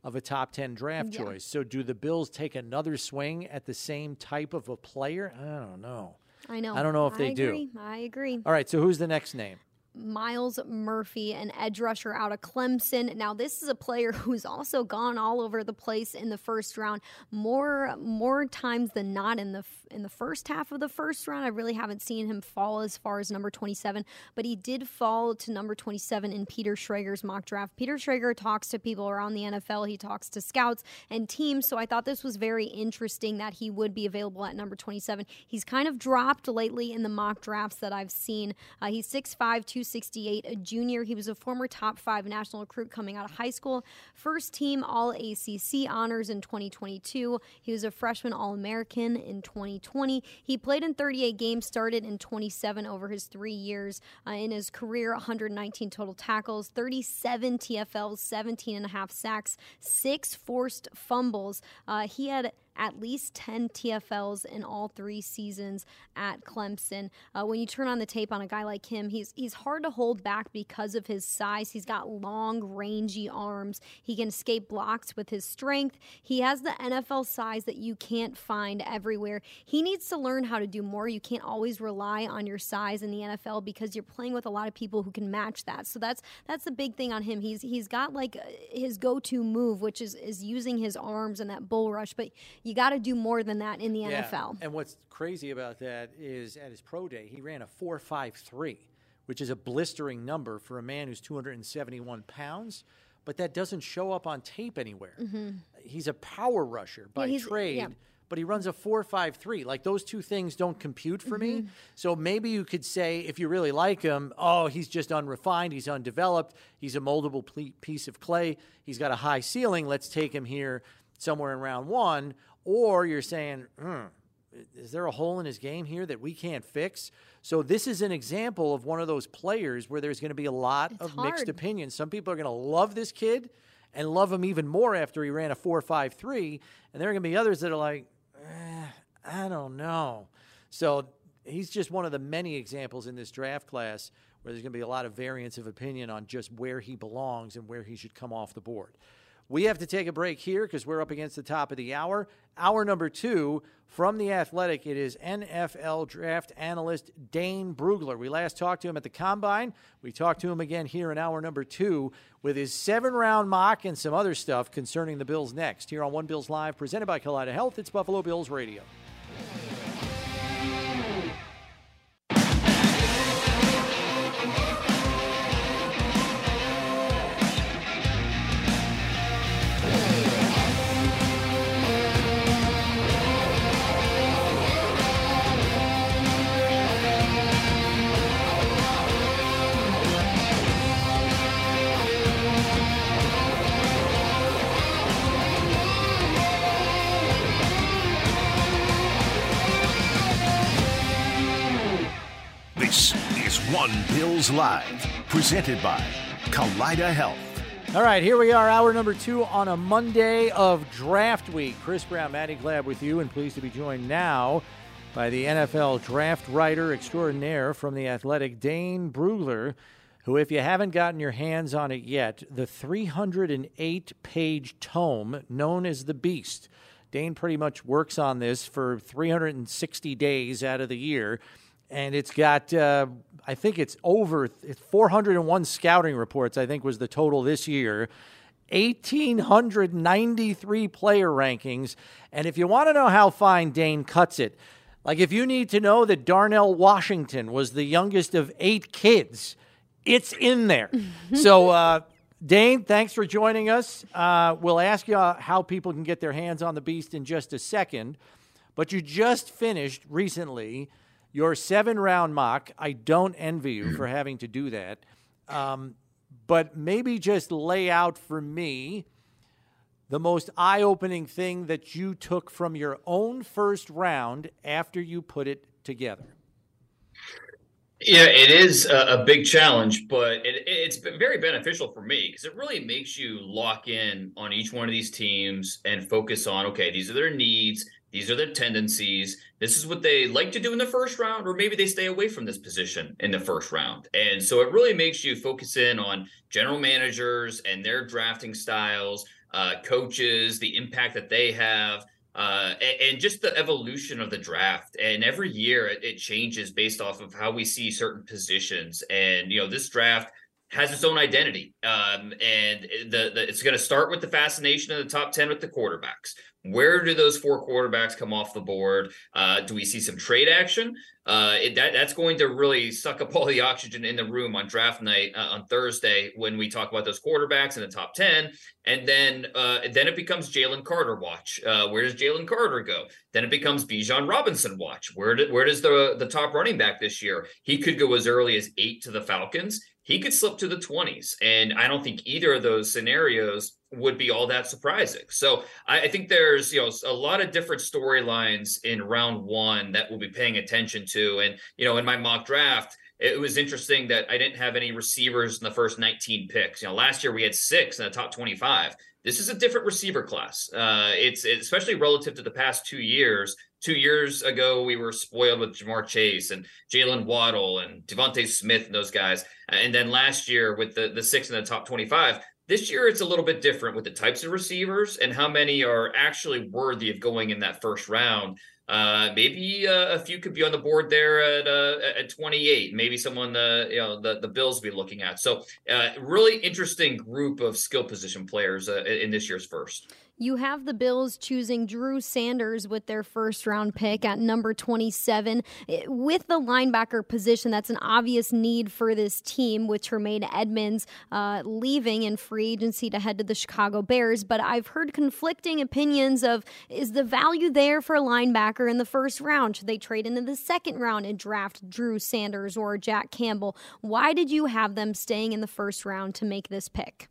of a top 10 draft Yeah. choice. So do the Bills take another swing at the same type of a player? I don't know. I know. I don't know if they I do. agree. I agree. All right, so who's the next name? Myles Murphy, an edge rusher out of Clemson. Now, this is a player who's also gone all over the place in the first round, more more times than not in the in the first half of the first round. I really haven't seen him fall as far as number 27, but he did fall to number 27 in Peter Schrager's mock draft. Peter Schrager talks to people around the NFL. He talks to scouts and teams, so I thought this was very interesting that he would be available at number 27. He's kind of dropped lately in the mock drafts that I've seen. Uh, he's 6'5", 268, a junior. He was a former top five national recruit coming out of high school. First team All ACC honors in 2022. He was a freshman All American in 2020. He played in 38 games, started in 27 over his three years. Uh, in his career, 119 total tackles, 37 TFLs, 17 and a half sacks, six forced fumbles. Uh, he had at least 10 TFLs in all three seasons at Clemson. Uh, when you turn on the tape on a guy like him, he's he's hard to hold back because of his size. He's got long, rangy arms. He can escape blocks with his strength. He has the NFL size that you can't find everywhere. He needs to learn how to do more. You can't always rely on your size in the NFL because you're playing with a lot of people who can match that. So that's that's the big thing on him. He's he's got like his go-to move, which is is using his arms and that bull rush, but you got to do more than that in the NFL. And what's crazy about that is at his pro day, he ran a 4.53, which is a blistering number for a man who's 271 pounds. But that doesn't show up on tape anywhere. He's a power rusher by Mm-hmm. he's- trade, yeah. but he runs a 4.53. Like those two things don't compute for me. Mm-hmm. So maybe you could say, if you really like him, oh, he's just unrefined, he's undeveloped, he's a moldable piece of clay, he's got a high ceiling. Let's take him here somewhere in round one. Or you're saying, hmm, is there a hole in his game here that we can't fix? So this is an example of one of those players where there's going to be a lot It's of hard. mixed opinions. Some people are going to love this kid and love him even more after he ran a four five three, and there are going to be others that are like, eh, I don't know. So he's just one of the many examples in this draft class where there's going to be a lot of variance of opinion on just where he belongs and where he should come off the board. We have to take a break here because we're up against the top of the hour. Hour number two from The Athletic, it is NFL draft analyst Dane Brugler. We last talked to him at the Combine. We talked to him again here in hour number two with his seven round mock and some other stuff concerning the Bills next. Here on One Bills Live, presented by Kaleida Health, it's Buffalo Bills Radio. Live, presented by Kaleida Health. All right, here we are, hour number two on a Monday of draft week. Chris Brown, Maddy Glab with you, and pleased to be joined now by the NFL draft writer extraordinaire from The Athletic, Dane Brugler, who, if you haven't gotten your hands on it yet, the 308 page tome known as The Beast. Dane pretty much works on this for 360 days out of the year and it's got uh, I think it's over it's 401 scouting reports. I think was the total this year. 1893 player rankings, and if you want to know how fine Dane cuts it, like if you need to know that Darnell Washington was the youngest of eight kids, it's in there. so. Uh, Dane, thanks for joining us. Uh, we'll ask you how people can get their hands on the beast in just a second. But you just finished recently your seven round mock. I don't envy you for having to do that. Um, but maybe just lay out for me the most eye opening thing that you took from your own first round after you put it together. Yeah, it is a, a big challenge, but it, it's been very beneficial for me because it really makes you lock in on each one of these teams and focus on okay, these are their needs, these are their tendencies, this is what they like to do in the first round, or maybe they stay away from this position in the first round. And so it really makes you focus in on general managers and their drafting styles, uh, coaches, the impact that they have uh, and, and, just the evolution of the draft. And every year it, it, changes based off of how we see certain positions. And you know, this draft has its own identity, um, and the, the it's going to start with the fascination of the top ten with the quarterbacks. Where do those four quarterbacks come off the board? Uh, do we see some trade action? Uh, it, that that's going to really suck up all the oxygen in the room on draft night uh, on Thursday when we talk about those quarterbacks in the top ten, and then uh, then it becomes Jalen Carter watch. Uh, where does Jalen Carter go? Then it becomes Bijan Robinson watch. Where do, where does the the top running back this year? He could go as early as eight to the Falcons. He could slip to the twenties, and I don't think either of those scenarios would be all that surprising. So I, I think there's you know a lot of different storylines in round one that we'll be paying attention to. And you know, in my mock draft, it was interesting that I didn't have any receivers in the first 19 picks. You know, last year we had six in the top 25. This is a different receiver class. Uh, it's, it's especially relative to the past two years. Two years ago, we were spoiled with Ja'Marr Chase and Jaylen Waddle and DeVonta Smith and those guys. And then last year with the the six in the top 25, this year, it's a little bit different with the types of receivers and how many are actually worthy of going in that first round. Uh, maybe uh, a few could be on the board there at uh, at 28. Maybe someone uh, you know the the Bills be looking at. So, uh, really interesting group of skill position players uh, in this year's first. You have the Bills choosing Drew Sanders with their first round pick at number 27. With the linebacker position, that's an obvious need for this team with Tremaine Edmunds uh, leaving in free agency to head to the Chicago Bears. But I've heard conflicting opinions of is the value there for a linebacker in the first round? Should they trade into the second round and draft Drew Sanders or Jack Campbell? Why did you have them staying in the first round to make this pick?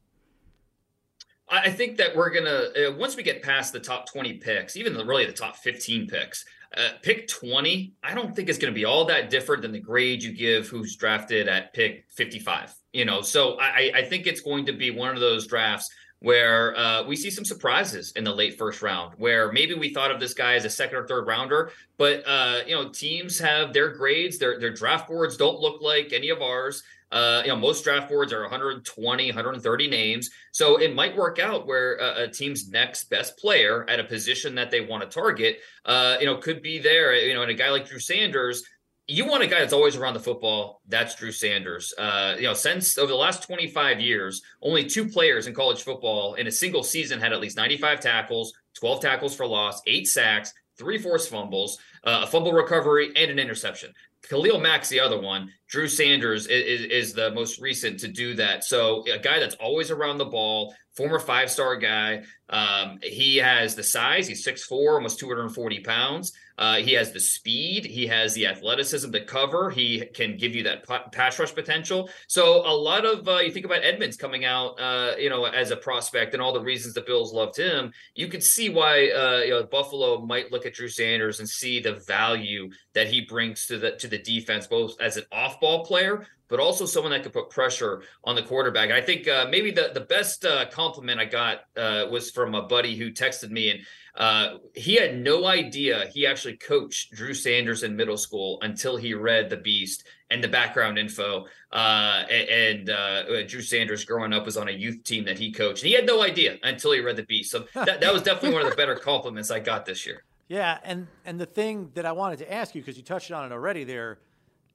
I think that we're gonna uh, once we get past the top 20 picks, even the, really the top 15 picks, uh, pick 20, I don't think it's to be all that different than the grade you give who's drafted at pick 55. You know, so I, I think it's going to be one of those drafts where uh, we see some surprises in the late first round, where maybe we thought of this guy as a second or third rounder, but uh, you know teams have their grades, their their draft boards don't look like any of ours. Uh, you know, most draft boards are 120, 130 names. So it might work out where uh, a team's next best player at a position that they want to target, uh, you know, could be there. You know, and a guy like Drew Sanders, you want a guy that's always around the football. That's Drew Sanders. Uh, you know, since over the last 25 years, only two players in college football in a single season had at least 95 tackles, 12 tackles for loss, eight sacks, three forced fumbles, uh, a fumble recovery, and an interception. Khalil Mack's the other one. Drew Sanders is, is, is, the most recent to do that. So a guy that's always around the ball, former five star guy. Um, he has the size. He's 6'4", almost 240 pounds. Uh, he has the speed. He has the athleticism to cover. He can give you that pass rush potential. So a lot of uh, you think about Edmunds coming out, uh, you know, as a prospect and all the reasons the Bills loved him. You could see why uh, you know Buffalo might look at Drew Sanders and see the value that he brings to the to the defense, both as an off ball player, but also someone that could put pressure on the quarterback. And I think uh, maybe the the best uh, compliment I got uh, was from a buddy who texted me, and uh, he had no idea he actually coached Drew Sanders in middle school until he read The Beast and the background info. Uh, and uh, Drew Sanders growing up was on a youth team that he coached. And he had no idea until he read The Beast. So that, that was definitely one of the better compliments I got this year. Yeah, and and the thing that I wanted to ask you because you touched on it already there,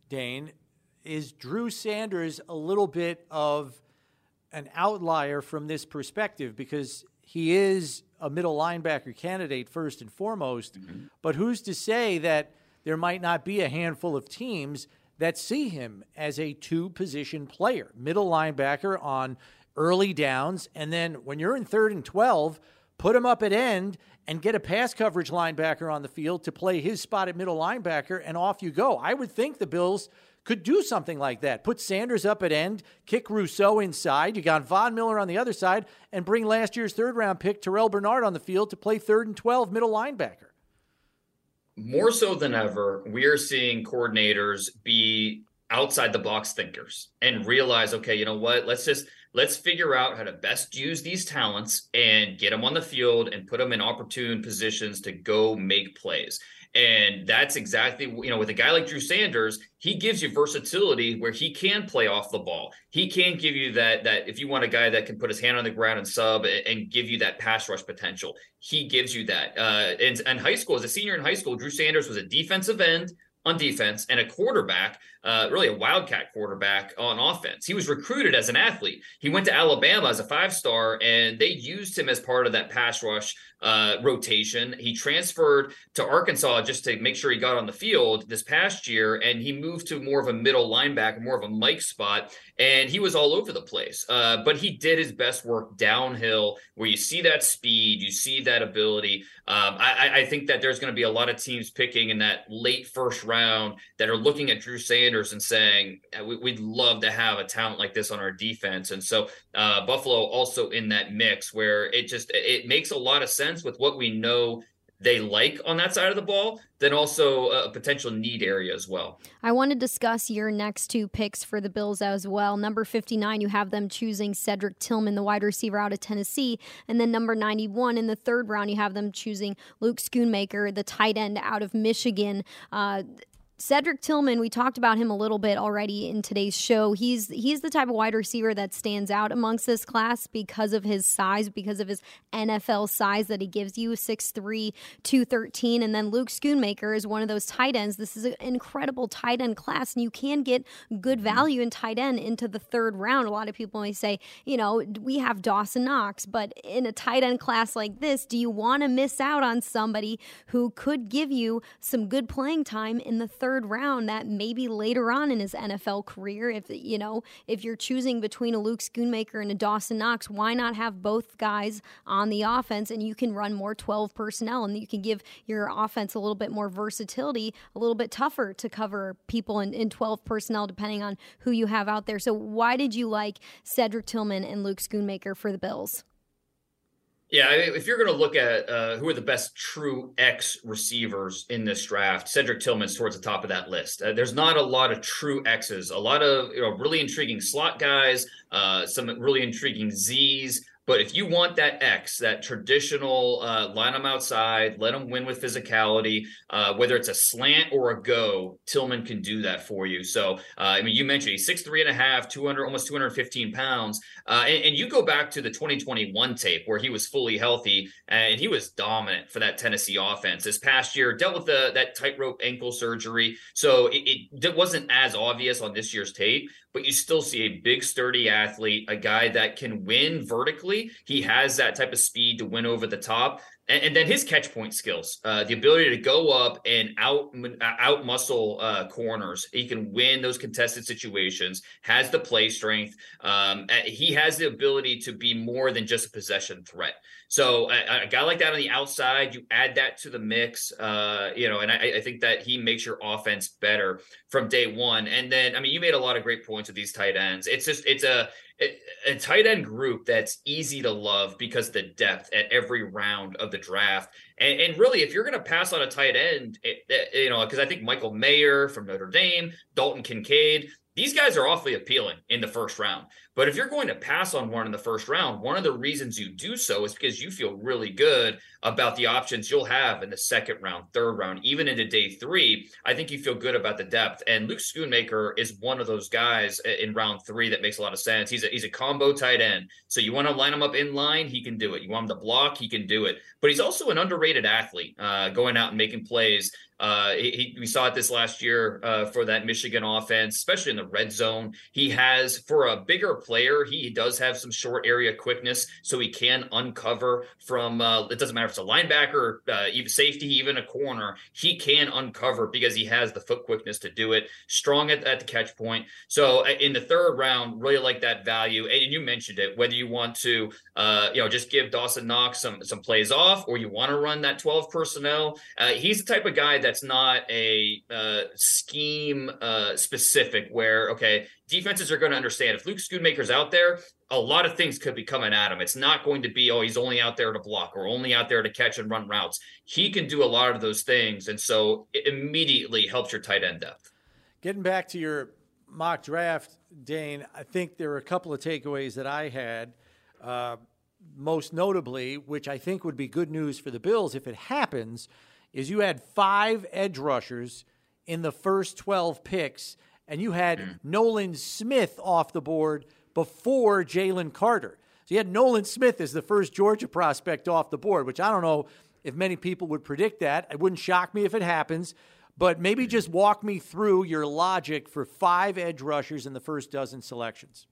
Dane, is Drew Sanders a little bit of an outlier from this perspective because he is a middle linebacker candidate first and foremost. Mm-hmm. But who's to say that there might not be a handful of teams that see him as a two position player, middle linebacker on early downs. And then when you're in third and 12, put him up at end and get a pass coverage linebacker on the field to play his spot at middle linebacker, and off you go. I would think the Bills could do something like that. Put Sanders up at end, kick Rousseau inside. You got Von Miller on the other side, and bring last year's third round pick Terrel Bernard on the field to play third and 12 middle linebacker. More so than ever, we are seeing coordinators be outside the box thinkers and realize, okay, you know what? Let's just let's figure out how to best use these talents and get them on the field and put them in opportune positions to go make plays. And that's exactly, you know, with a guy like Drew Sanders, he gives you versatility where he can play off the ball. He can give you that, that if you want a guy that can put his hand on the ground and sub and give you that pass rush potential, he gives you that. Uh, and, and high school, as a senior in high school, Drew Sanders was a defensive end on defense and a quarterback, uh, really a wildcat quarterback on offense. He was recruited as an athlete. He went to Alabama as a five star, and they used him as part of that pass rush uh, rotation. He transferred to Arkansas just to make sure he got on the field this past year, and he moved to more of a middle linebacker, more of a Mike spot, and he was all over the place. Uh, but he did his best work downhill, where you see that speed, you see that ability. Um, I, I, think that there's going to be a lot of teams picking in that late first round that are looking at Drew Sanders and saying, we, would love to have a talent like this on our defense. And so uh, Buffalo also in that mix where it just it makes a lot of sense with what we know they like on that side of the ball, then also a potential need area as well. I want to discuss your next two picks for the Bills as well. Number 59, you have them choosing Cedric Tillman, the wide receiver out of Tennessee. And then number 91, in the third round, you have them choosing Luke Schoonmaker, the tight end out of Michigan. Uh, Cedric Tillman, we talked about him a little bit already in today's show. He's he's the type of wide receiver that stands out amongst this class because of his size, because of his NFL size that he gives you 6'3, 213. And then Luke Schoonmaker is one of those tight ends. This is an incredible tight end class, and you can get good mm-hmm. value in tight end into the third round. A lot of people may say, you know, we have Dawson Knox, but in a tight end class like this, do you want to miss out on somebody who could give you some good playing time in the third? Third round that maybe later on in his NFL career, if you know, if you're choosing between a Luke Schoonmaker and a Dawson Knox, why not have both guys on the offense and you can run more 12 personnel and you can give your offense a little bit more versatility, a little bit tougher to cover people in, in 12 personnel depending on who you have out there. So why did you like Cedric Tillman and Luke Schoonmaker for the Bills? Yeah, if you're going to look at uh, who are the best true X receivers in this draft, Cedric Tillman's towards the top of that list. Uh, there's not a lot of true X's. A lot of you know really intriguing slot guys, uh, some really intriguing Z's. But if you want that X, that traditional uh, line them outside, let them win with physicality, uh, whether it's a slant or a go, Tillman can do that for you. So, uh, I mean, you mentioned he's six three and a half, 200, almost 215 pounds. Uh, and, and, you go back to the 2021 tape where he was fully healthy and he was dominant for that Tennessee offense. This past year, dealt with the, that tightrope ankle surgery. So it, it, it wasn't as obvious on this year's tape but you still see a big, sturdy athlete, a guy that can win vertically. He has that type of speed to win over the top and, and then his catch point skills, uh, the ability to go up and out out muscle uh, corners. He can win those contested situations. Has the play strength. Um, he has the ability to be more than just a possession threat. So a, a, guy like that on the outside, you add that to the mix, uh, you know, and I, I, think that he makes your offense better from day one. And then, I mean, you made a lot of great points with these tight ends. It's just, it's a, a tight end group that's easy to love because the depth at every round of the draft. And, and really, if you're going to pass on a tight end, it, it, you know, because I think Michael Mayer from Notre Dame, Dalton Kincaid, these guys are awfully appealing in the first round. But if you're going to pass on one in the first round, one of the reasons you do so is because you feel really good about the options you'll have in the second round, third round, even into day three. I think you feel good about the depth. And Luke Schoonmaker is one of those guys in round three that makes a lot of sense. He's a he's a combo tight end. So you want to line him up in line, he can do it. You want him to block, he can do it. But he's also an underrated athlete, uh, going out and making plays. Uh, he, we saw it this last year uh, for that Michigan offense, especially in the red zone. He has, for a bigger he does have some short area quickness, so he can uncover from. Uh, it doesn't matter if it's a linebacker, uh, even safety, even a corner. He can uncover because he has the foot quickness to do it. Strong at, at the catch point. So uh, in the third round, really like that value. And you mentioned it. Whether you want to, uh, you know, just give Dawson Knox some some plays off, or you want to run that twelve personnel, he's the type of guy that's not a uh, scheme uh, specific where okay defenses are going to understand if Luke Schoonmaker's out there a lot of things could be coming at him. It's not going to be oh he's only out there to block or only out there to catch and run routes. He can do a lot of those things and so it immediately helps your tight end depth. Getting back to your mock draft Dane I think there are a couple of takeaways that I had uh, most notably which I think would be good news for the Bills if it happens is you had five edge rushers in the first 12 picks, and you had mm. Nolan Smith off the board before Jalen Carter. So you had Nolan Smith as the first Georgia prospect off the board, which I don't know if many people would predict that. It wouldn't shock me if it happens, but maybe just walk me through your logic for five edge rushers in the first dozen selections.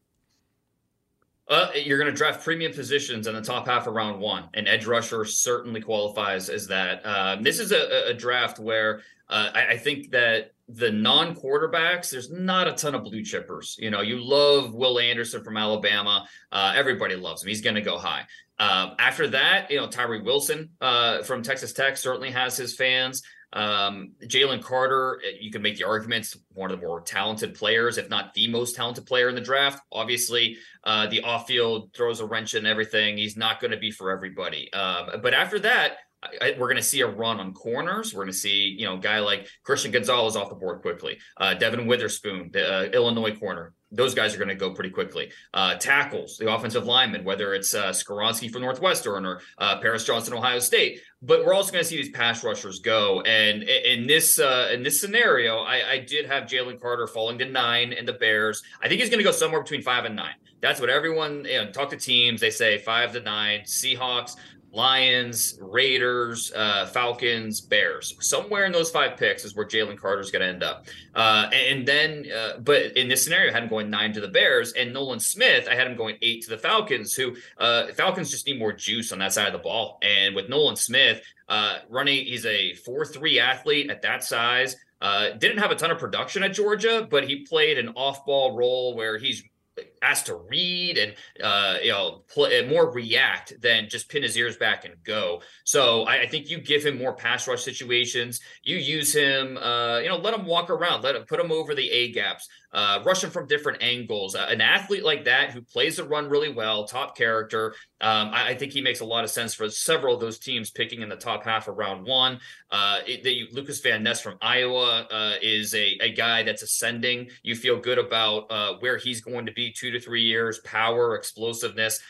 Uh, you're going to draft premium positions in the top half of round one, and edge rusher certainly qualifies as that. Uh, this is a, a draft where uh, I, I, think that the non quarterbacks, there's not a ton of blue chippers. You know, you love Will Anderson from Alabama. Uh, everybody loves him. He's going to go high. Um, after that, you know, Tyree Wilson uh, from Texas Tech certainly has his fans. Um, Jalen Carter, eh, you can make the arguments one of the more talented players, if not the most talented player in the draft. Obviously, uh, the off field throws a wrench in everything. He's not going to be for everybody. Um, but after that, I, we're going to see a run on corners. We're going to see, you know, guy like Christian Gonzalez off the board quickly. Uh, Devon Witherspoon, the uh, Illinois corner. Those guys are going to go pretty quickly. Uh, tackles, the offensive linemen, whether it's uh, Skoronski for Northwestern or uh, Paris Johnson, Ohio State. But we're also going to see these pass rushers go. And in this uh, in this scenario, I, I did have Jalen Carter falling to nine in the Bears. I think he's going to go somewhere between five and nine. That's what everyone you know, talk to teams. They say five to nine. Seahawks Lions, Raiders, uh, Falcons, Bears. Somewhere in those five picks is where Jalen Carter is going to end up. Uh, and then, uh, but in this scenario, I had him going nine to the Bears, and Nolan Smith, I had him going eight to the Falcons. Who uh, Falcons just need more juice on that side of the ball. And with Nolan Smith uh, running, he's a four-three athlete at that size. Uh, didn't have a ton of production at Georgia, but he played an off-ball role where he's asked to read and uh, you know play, more react than just pin his ears back and go. So I, I, think you give him more pass rush situations. You use him, uh, you know, let him walk around, let him put him over the A gaps. uh, rushing from different angles. Uh, an athlete like that who plays the run really well, top character. Um, I, I, think he makes a lot of sense for several of those teams picking in the top half of round one. Uh, it, Lucas Van Ness from Iowa uh, is a, a guy that's ascending. You feel good about where he's going to be two to three years, power, explosiveness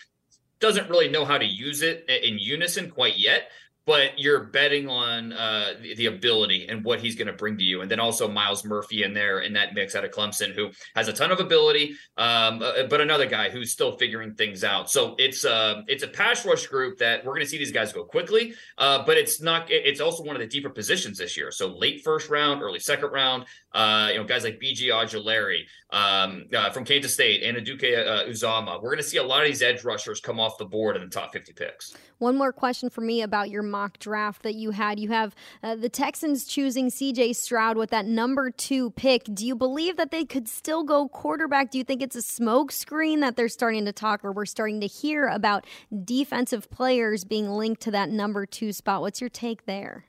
doesn't really know how to use it in unison quite yet but you're betting on uh, the, the, ability and what he's going to bring to you. And then also Myles Murphy in there in that mix out of Clemson, who has a ton of ability, um, uh, but another guy who's still figuring things out. So it's uh, it's a pass rush group that we're going to see these guys go quickly, uh, but it's not. It's also one of the deeper positions this year. So late first round, early second round. Uh, you know, guys like BJ Ojulari um, uh, from Kansas State and Anudike uh, Uzomah. We're going to see a lot of these edge rushers come off the board in the top 50 picks. One more question for me about your mock draft that you had. You have uh, the Texans choosing CJ Stroud with that number two pick. Do you believe that they could still go quarterback? Do you think it's a smokescreen that they're starting to talk, or we're starting to hear about defensive players being linked to that number two spot? What's your take there?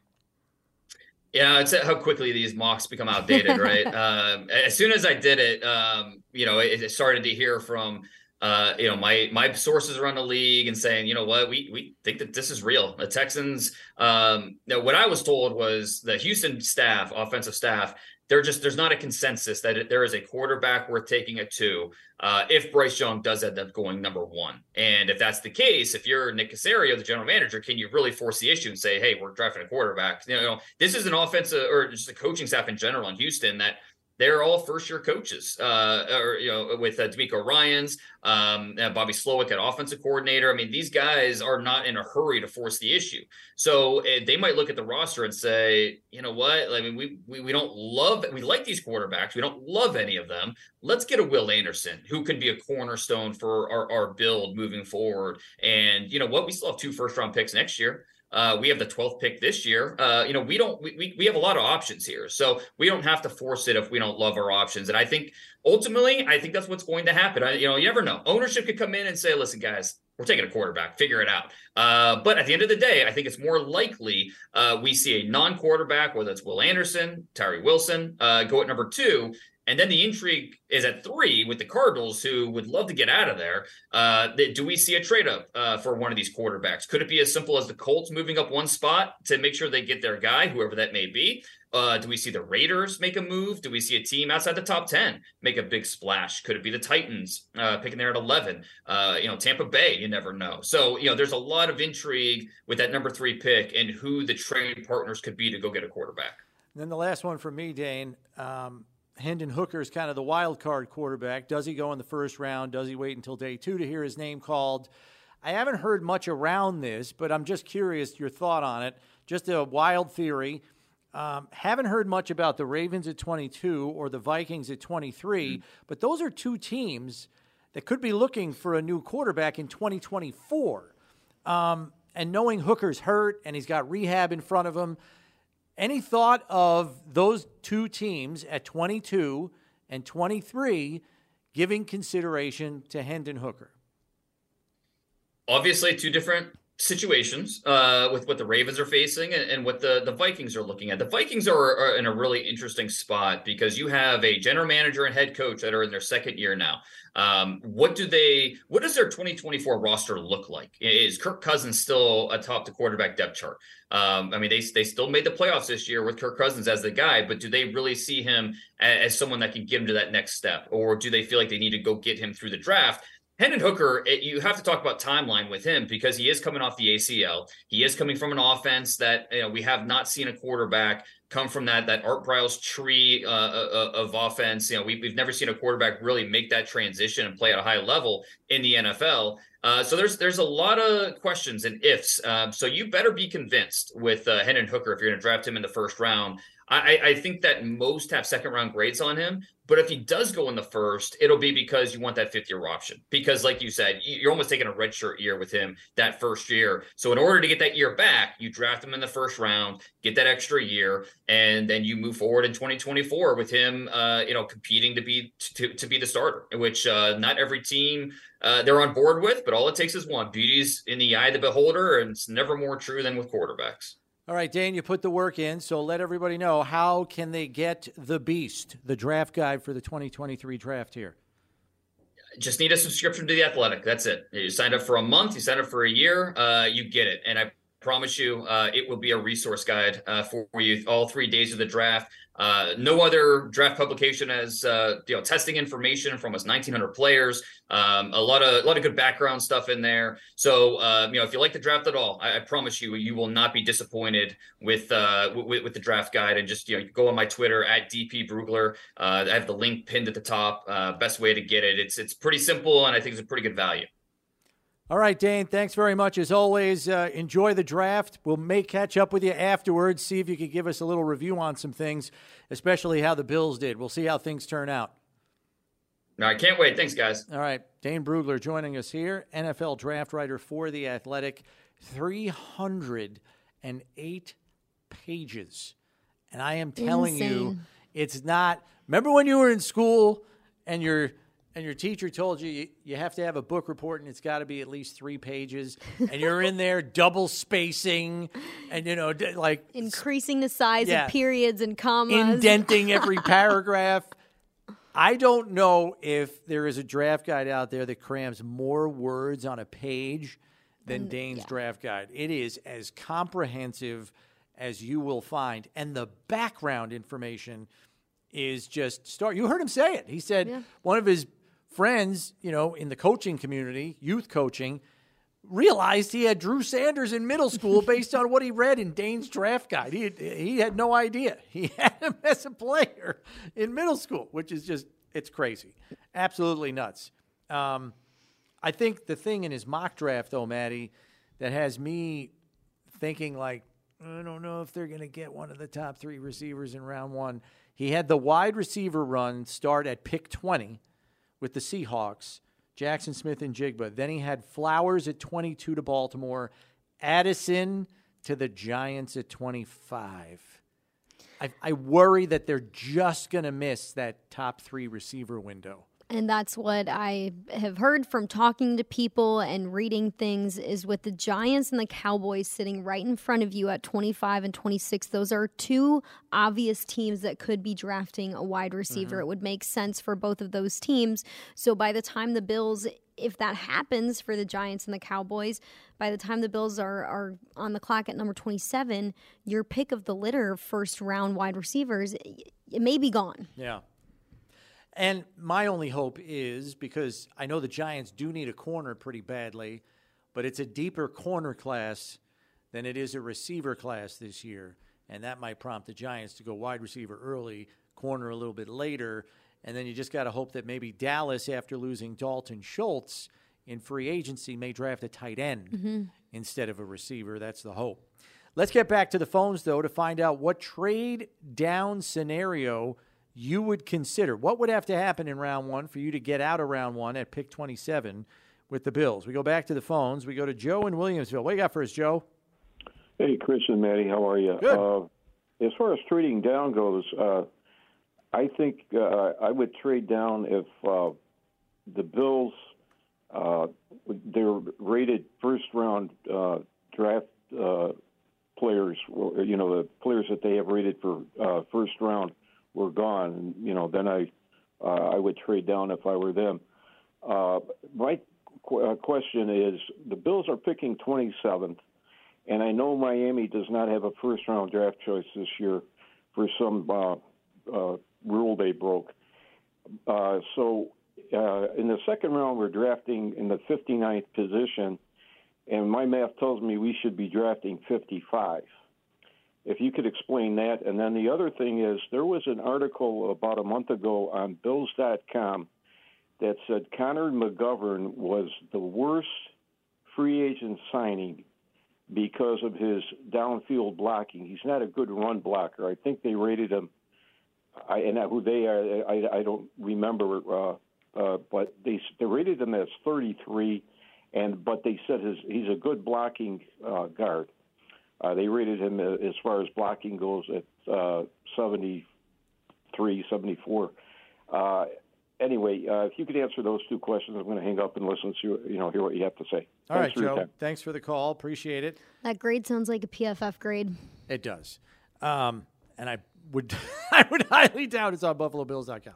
Yeah, it's how quickly these mocks become outdated, right? um, as soon as I did it, um, you know, it, it, started to hear from, uh, you know, my my sources around the league and saying, you know what, we we think that this is real. The Texans, um, know, what I was told was the Houston staff, offensive staff, there just there's not a consensus that there is a quarterback worth taking at two uh, if Bryce Young does end up going number one. And if that's the case, if you're Nick Caserio, the general manager, can you really force the issue and say, hey, we're drafting a quarterback? You know, this is an offensive or just a coaching staff in general in Houston that they're all first year coaches, uh, or you know, with uh, DeMeco Ryans, um, Bobby Slowik at offensive coordinator. I mean, these guys are not in a hurry to force the issue, so uh, they might look at the roster and say, you know what? I mean, we, we we don't love, we like these quarterbacks, we don't love any of them. Let's get a Will Anderson who can be a cornerstone for our, our build moving forward. And you know what? We still have two first round picks next year. Uh, we have the 12th pick this year. Uh, you know, we don't, we, we have a lot of options here. So we don't have to force it if we don't love our options. And I think ultimately, I think that's what's going to happen. I, you know, you never know. Ownership could come in and say, listen, guys, we're taking a quarterback, figure it out. Uh, but at the end of the day, I think it's more likely uh, we see a non quarterback, whether it's Will Anderson, Tyree Wilson, uh, go at number two, and then the intrigue is at three with the Cardinals, who would love to get out of there. Uh, do we see a trade up uh, for one of these quarterbacks? Could it be as simple as the Colts moving up one spot to make sure they get their guy, whoever that may be? Uh, do we see the Raiders make a move? Do we see a team outside the top 10 make a big splash? Could it be the Titans uh, picking there at 11? Uh, you know, Tampa Bay, you never know. So, you know, there's a lot of intrigue with that number three pick and who the trade partners could be to go get a quarterback. And then the last one for me, Dane. Um, Hendon Hooker is kind of the wild card quarterback. Does he go in the first round? Does he wait until day two to hear his name called? I haven't heard much around this, but I'm just curious your thought on it. Just a wild theory. Um, haven't heard much about the Ravens at 22 or the Vikings at 23, mm-hmm. but those are two teams that could be looking for a new quarterback in 2024. Um, and knowing Hooker's hurt and he's got rehab in front of him, any thought of those two teams at 22 and 23 giving consideration to Hendon Hooker? Obviously, two different situations uh, with what the Ravens are facing and, and, what the, the Vikings are looking at. The Vikings are, are, in a really interesting spot because you have a general manager and head coach that are in their second year now. Um, what do they? What does their 2024 roster look like? Is Kirk Cousins still atop the quarterback depth chart? Um, I mean, they they still made the playoffs this year with Kirk Cousins as the guy, but do they really see him as, as someone that can get him to that next step, or do they feel like they need to go get him through the draft? Hendon Hooker, it, you have to talk about timeline with him because he is coming off the ACL. He is coming from an offense that you know, we have not seen a quarterback come from that that Art Briles tree uh, uh, of offense. You know, we, have never seen a quarterback really make that transition and play at a high level in the NFL. Uh, so there's there's a lot of questions and ifs. Um, so you better be convinced with uh, Hendon Hooker if you're going to draft him in the first round. I, I think that most have second round grades on him, but if he does go in the first, it'll be because you want that fifth year option. Because, like you said, you're almost taking a redshirt year with him that first year. So, in order to get that year back, you draft him in the first round, get that extra year, and then you move forward in 2024 with him, uh, you know, competing to be to, to be the starter, which uh, not every team uh, they're on board with, but all it takes is one. Beauty's in the eye of the beholder, and it's never more true than with quarterbacks. All right, Dane, you put the work in, so let everybody know how can they get the Beast, the draft guide for the 2023 draft here. Just need a subscription to the Athletic. That's it. You signed up for a month, you signed up for a year, uh, you get it. And I promise you, uh, it will be a resource guide uh, for you all three days of the draft. Uh, no other draft publication has uh, you know testing information from us 1,900 players. Um, a lot of a lot of good background stuff in there. So uh, you know if you like the draft at all, I, I promise you you will not be disappointed with, uh, with, with the draft guide. And just you know go on my Twitter at dp brugler. Uh, I have the link pinned at the top. Uh, best way to get it. It's it's pretty simple and I think it's a pretty good value. All right, Dane, thanks very much. As always, uh, enjoy the draft. We'll may catch up with you afterwards, see if you could give us a little review on some things, especially how the Bills did. We'll see how things turn out. No, I can't wait. Thanks, guys. All right, Dane Brugler joining us here, NFL draft writer for The Athletic. 308 pages. And I am telling Insane. you, it's not. Remember when you were in school and your and your teacher told you, you you have to have a book report and it's got to be at least three pages, and you're in there double spacing, and you know d- like Increasing the size Yeah. of periods and commas. indenting every paragraph. I don't know if there is a draft guide out there that crams more words on a page than mm, Dane's yeah. draft guide. It is as comprehensive as you will find, and the background information is just start. You heard him say it. He said Yeah. one of his friends, you know, in the coaching community, youth coaching, realized he had Drew Sanders in middle school based on what he read in Dane's draft guide. He he had no idea he had him as a player in middle school, which is just it's crazy, absolutely nuts. Um, I think the thing in his mock draft, though, Maddy, that has me thinking like I don't know if they're going to get one of the top three receivers in round one. He had the wide receiver run start at pick twenty with the Seahawks, Jaxon Smith-Njigba. Then he had Flowers at 22 to Baltimore, Addison to the Giants at 25. I, I worry that they're just going to miss that top three receiver window. And that's what I have heard from talking to people and reading things is with the Giants and the Cowboys sitting right in front of you at 25 and 26. Those are two obvious teams that could be drafting a wide receiver. Mm-hmm. It would make sense for both of those teams. So by the time the Bills if that happens for the Giants and the Cowboys, by the time the Bills are, are on the clock at number 27, your pick of the litter, first round wide receivers, it may be gone. Yeah. And my only hope is because I know the Giants do need a corner pretty badly, but it's a deeper corner class than it is a receiver class this year. And that might prompt the Giants to go wide receiver early, corner a little bit later. And then you just got to hope that maybe Dallas, after losing Dalton Schultz in free agency, may draft a tight end mm-hmm. instead of a receiver. That's the hope. Let's get back to the phones, though, to find out what trade down scenario you would consider. What would have to happen in round one for you to get out of round one at pick 27 with the Bills? We go back to the phones. We go to Joe in Williamsville. What you got for us, Joe? Hey, Chris and Maddy, how are you? Good. Uh, as far as trading down goes, uh, I think uh, I would trade down if uh, the Bills uh, they're rated first round uh, draft uh, players. You know, the players that they have rated for uh, first round were gone. You know, then I uh, I would trade down if I were them. Uh, my qu- uh, question is: the Bills are picking 27th. And I know Miami does not have a first round draft choice this year for some uh, uh, rule they broke. Uh, so in the second round, we're drafting in the 59th position, and my math tells me we should be drafting 55. If you could explain that. And then the other thing is there was an article about a month ago on Bills.com that said Connor McGovern was the worst free agent signing because of his downfield blocking. He's not a good run blocker. I think they rated him, I, and who they are, I, I don't remember, uh, uh, but they they rated him as 33, and but they said his he's a good blocking uh, guard. Uh, they rated him uh, as far as blocking goes at uh, 73, 74. Uh, anyway, uh, if you could answer those two questions, I'm going to hang up and listen to you you know hear what you have to say. All right, Thanks for your Joe. Thanks for the call. Appreciate it. That grade sounds like a PFF grade. It does. Um, and I would I would highly doubt it's on BuffaloBills.com.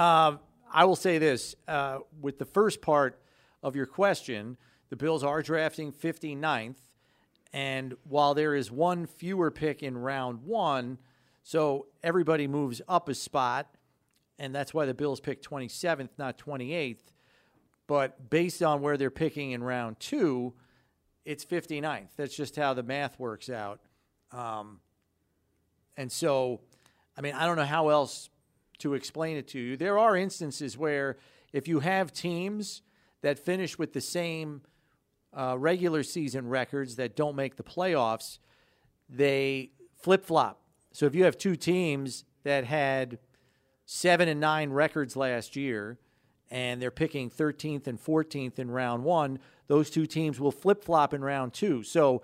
Um, I will say this uh, with the first part of your question, the Bills are drafting 59th. And while there is one fewer pick in round one, so everybody moves up a spot, and that's why the Bills pick 27th, not 28th. But based on where they're picking in round two, it's 59th. That's just how the math works out. Um, and so, I mean, I don't know how else to explain it to you. There are instances where if you have teams that finish with the same uh, regular season records that don't make the playoffs, they flip flop. So if you have two teams that had seven and nine records last year, and they're picking 13th and 14th in round one, those two teams will flip flop in round two. So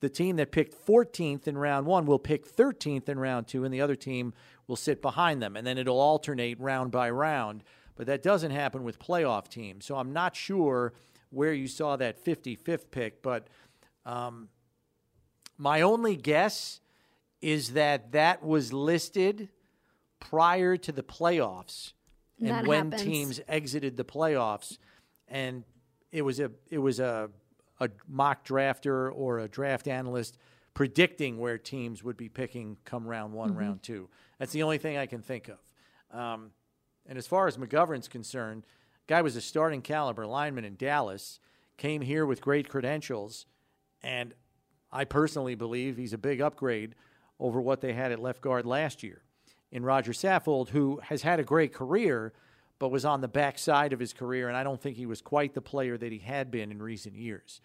the team that picked 14th in round one will pick 13th in round two, and the other team will sit behind them. And then it'll alternate round by round. But that doesn't happen with playoff teams. So I'm not sure where you saw that 55th pick. But um, my only guess is that that was listed prior to the playoffs and That when happens. teams exited the playoffs. And it was a it was a a mock drafter or a draft analyst predicting where teams would be picking come round one, Mm-hmm. round two. That's the only thing I can think of. Um, and as far as McGovern's concerned, guy was a starting caliber lineman in Dallas, came here with great credentials, and I personally believe he's a big upgrade over what they had at left guard last year. In Rodger Saffold, who has had a great career, but was on the backside of his career, and I don't think he was quite the player that he had been in recent years.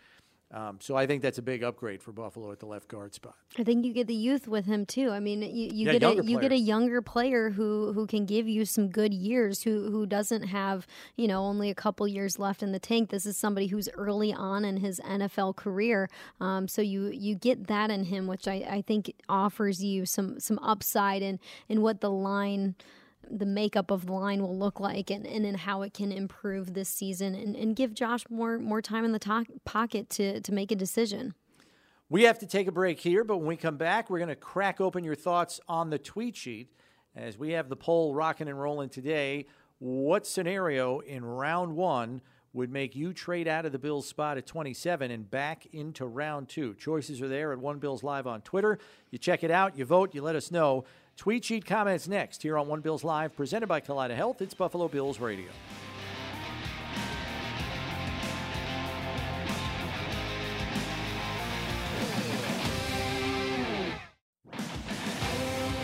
Um, so I think that's a big upgrade for Buffalo at the left guard spot. I think you get the youth with him too. I mean, you, you Yeah, get a younger you get a younger player who who can give you some good years. Who who doesn't have you know only a couple years left in the tank. This is somebody who's early on in his NFL career. Um, so you you get that in him, which I, I think offers you some some upside in in what the line. The makeup of the line will look like, and, and how it can improve this season, and, and give Josh more more time in the to- pocket to to make a decision. We have to take a break here, but when we come back, we're going to crack open your thoughts on the tweet sheet as we have the poll rocking and rolling today. What scenario in round one would make you trade out of the Bills spot at 27 and back into round two? Choices are there at One Bills Live on Twitter. You check it out, you vote, you let us know. Tweet sheet comments next here on One Bills Live, presented by Kaleida Health. It's Buffalo Bills Radio.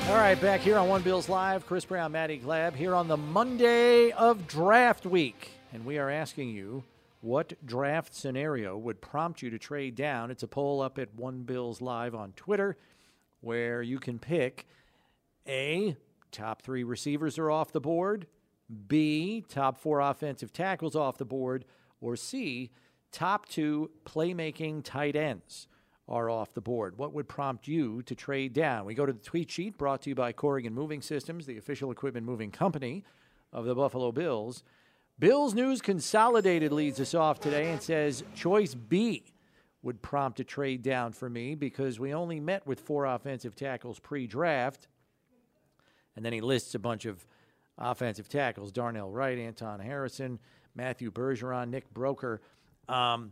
All right, back here on One Bills Live, Chris Brown, Maddy Glab, here on the Monday of draft week. And we are asking you what draft scenario would prompt you to trade down. It's a poll up at One Bills Live on Twitter where you can pick A, top three receivers are off the board, B, top four offensive tackles off the board, or C, top two playmaking tight ends are off the board. What would prompt you to trade down? We go to the tweet sheet brought to you by Corrigan Moving Systems, the official equipment moving company of the Buffalo Bills. Bills News Consolidated leads us off today and says choice B would prompt a trade down for me because we only met with four offensive tackles pre draft. And then he lists a bunch of offensive tackles Darnell Wright, Anton Harrison, Matthew Bergeron, Nick Broeker. Um,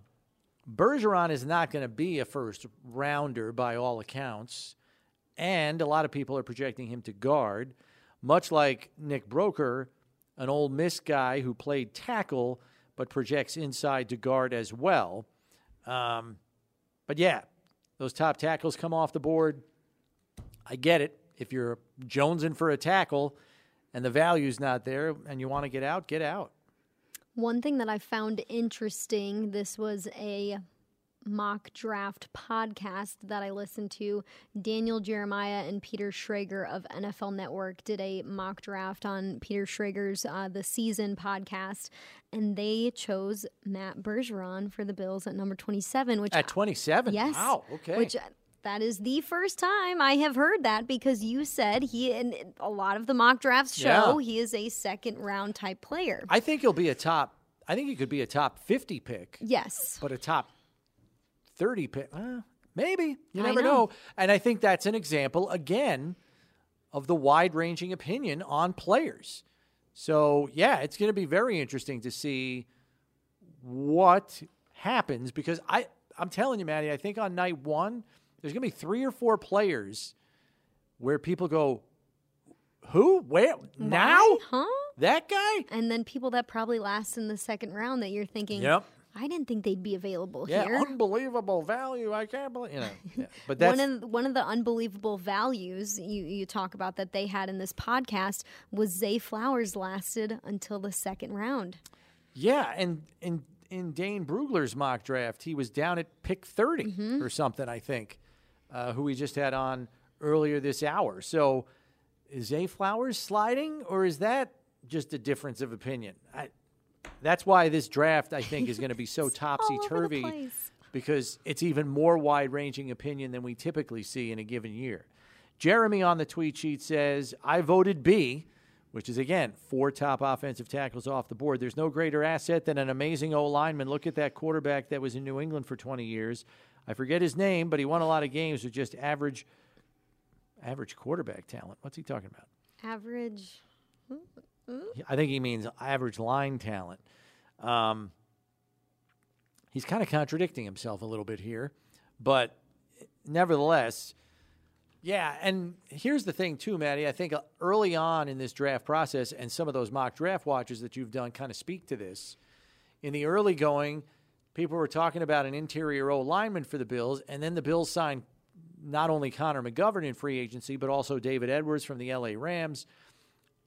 Bergeron is not going to be a first rounder by all accounts. And a lot of people are projecting him to guard, much like Nick Broeker, an Ole Miss guy who played tackle but projects inside to guard as well. Um, but yeah, those top tackles come off the board. I get it. If you're jonesing for a tackle and the value's not there and you want to get out, get out. One thing that I found interesting, this was a mock draft podcast that I listened to. Daniel Jeremiah and Peter Schrager of NFL Network did a mock draft on Peter Schrager's uh, The Season podcast, and they chose Matt Bergeron for the Bills at number 27, which At 27? Yes. Wow, okay. Which that is the first time I have heard that because you said he and a lot of the mock drafts show Yeah. he is a second round type player. I think he'll be a top, I think he could be a top 50 pick, yes. but a top 30 pick. Uh, Maybe. You never know. know. And I think that's an example, again, of the wide ranging opinion on players. So, yeah, it's going to be very interesting to see what happens because I, I'm telling you, Maddy, I think on night one, there's going to be three or four players where people go, Who? Where? Now? Why? Huh? That guy? And then people that probably last in the second round that you're thinking, Yep. I didn't think they'd be available Yeah, here. unbelievable value. I can't believe, you know. Yeah. But that's one of one of the unbelievable values you, you talk about that they had in this podcast was Zay Flowers lasted until the second round. Yeah, and in in Dane Brugler's mock draft, he was down at pick 30 Mm-hmm. or something, I think, uh, who we just had on earlier this hour. So is Zay Flowers sliding, or is that just a difference of opinion? I, that's why this draft, I think, is going to be so topsy all over the turvy because it's even more wide ranging opinion than we typically see in a given year. Jeremy on the tweet sheet says, I voted B, which is again four top offensive tackles off the board. There's no greater asset than an amazing O lineman. Look at that quarterback that was in New England for 20 years. I forget his name, but he won a lot of games with just average average quarterback talent. What's he talking about? Average. I think he means average line talent. Um, he's kind of contradicting himself a little bit here, but nevertheless, yeah. And here's the thing, too, Maddy. I think uh, early on in this draft process, and some of those mock draft watches that you've done kind of speak to this. In the early going, people were talking about an interior O lineman for the Bills, and then the Bills signed not only Connor McGovern in free agency, but also David Edwards from the LA Rams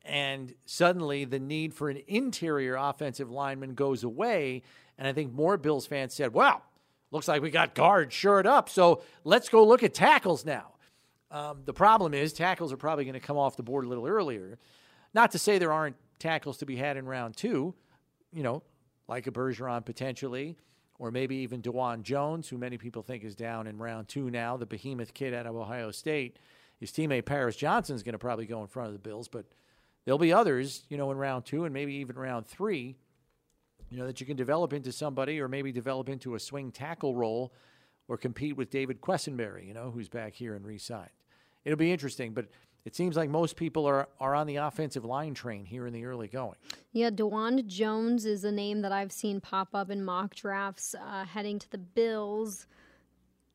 and suddenly the need for an interior offensive lineman goes away. And I think more Bills fans said, well, looks like we got guards shored up, so let's go look at tackles now. Um, the problem is tackles are probably going to come off the board a little earlier. Not to say there aren't tackles to be had in round two, you know, like a Bergeron potentially, or maybe even Dawand Jones, who many people think is down in round two now, the behemoth kid out of Ohio State. His teammate Paris Johnson is going to probably go in front of the Bills, but there'll be others, you know, in round two and maybe even round three, you know, that you can develop into somebody or maybe develop into a swing tackle role or compete with David Quessenberry, you know, who's back here and re signed. It'll be interesting, but it seems like most people are, are on the offensive line train here in the early going. Yeah, Dawand Jones is a name that I've seen pop up in mock drafts uh, heading to the Bills.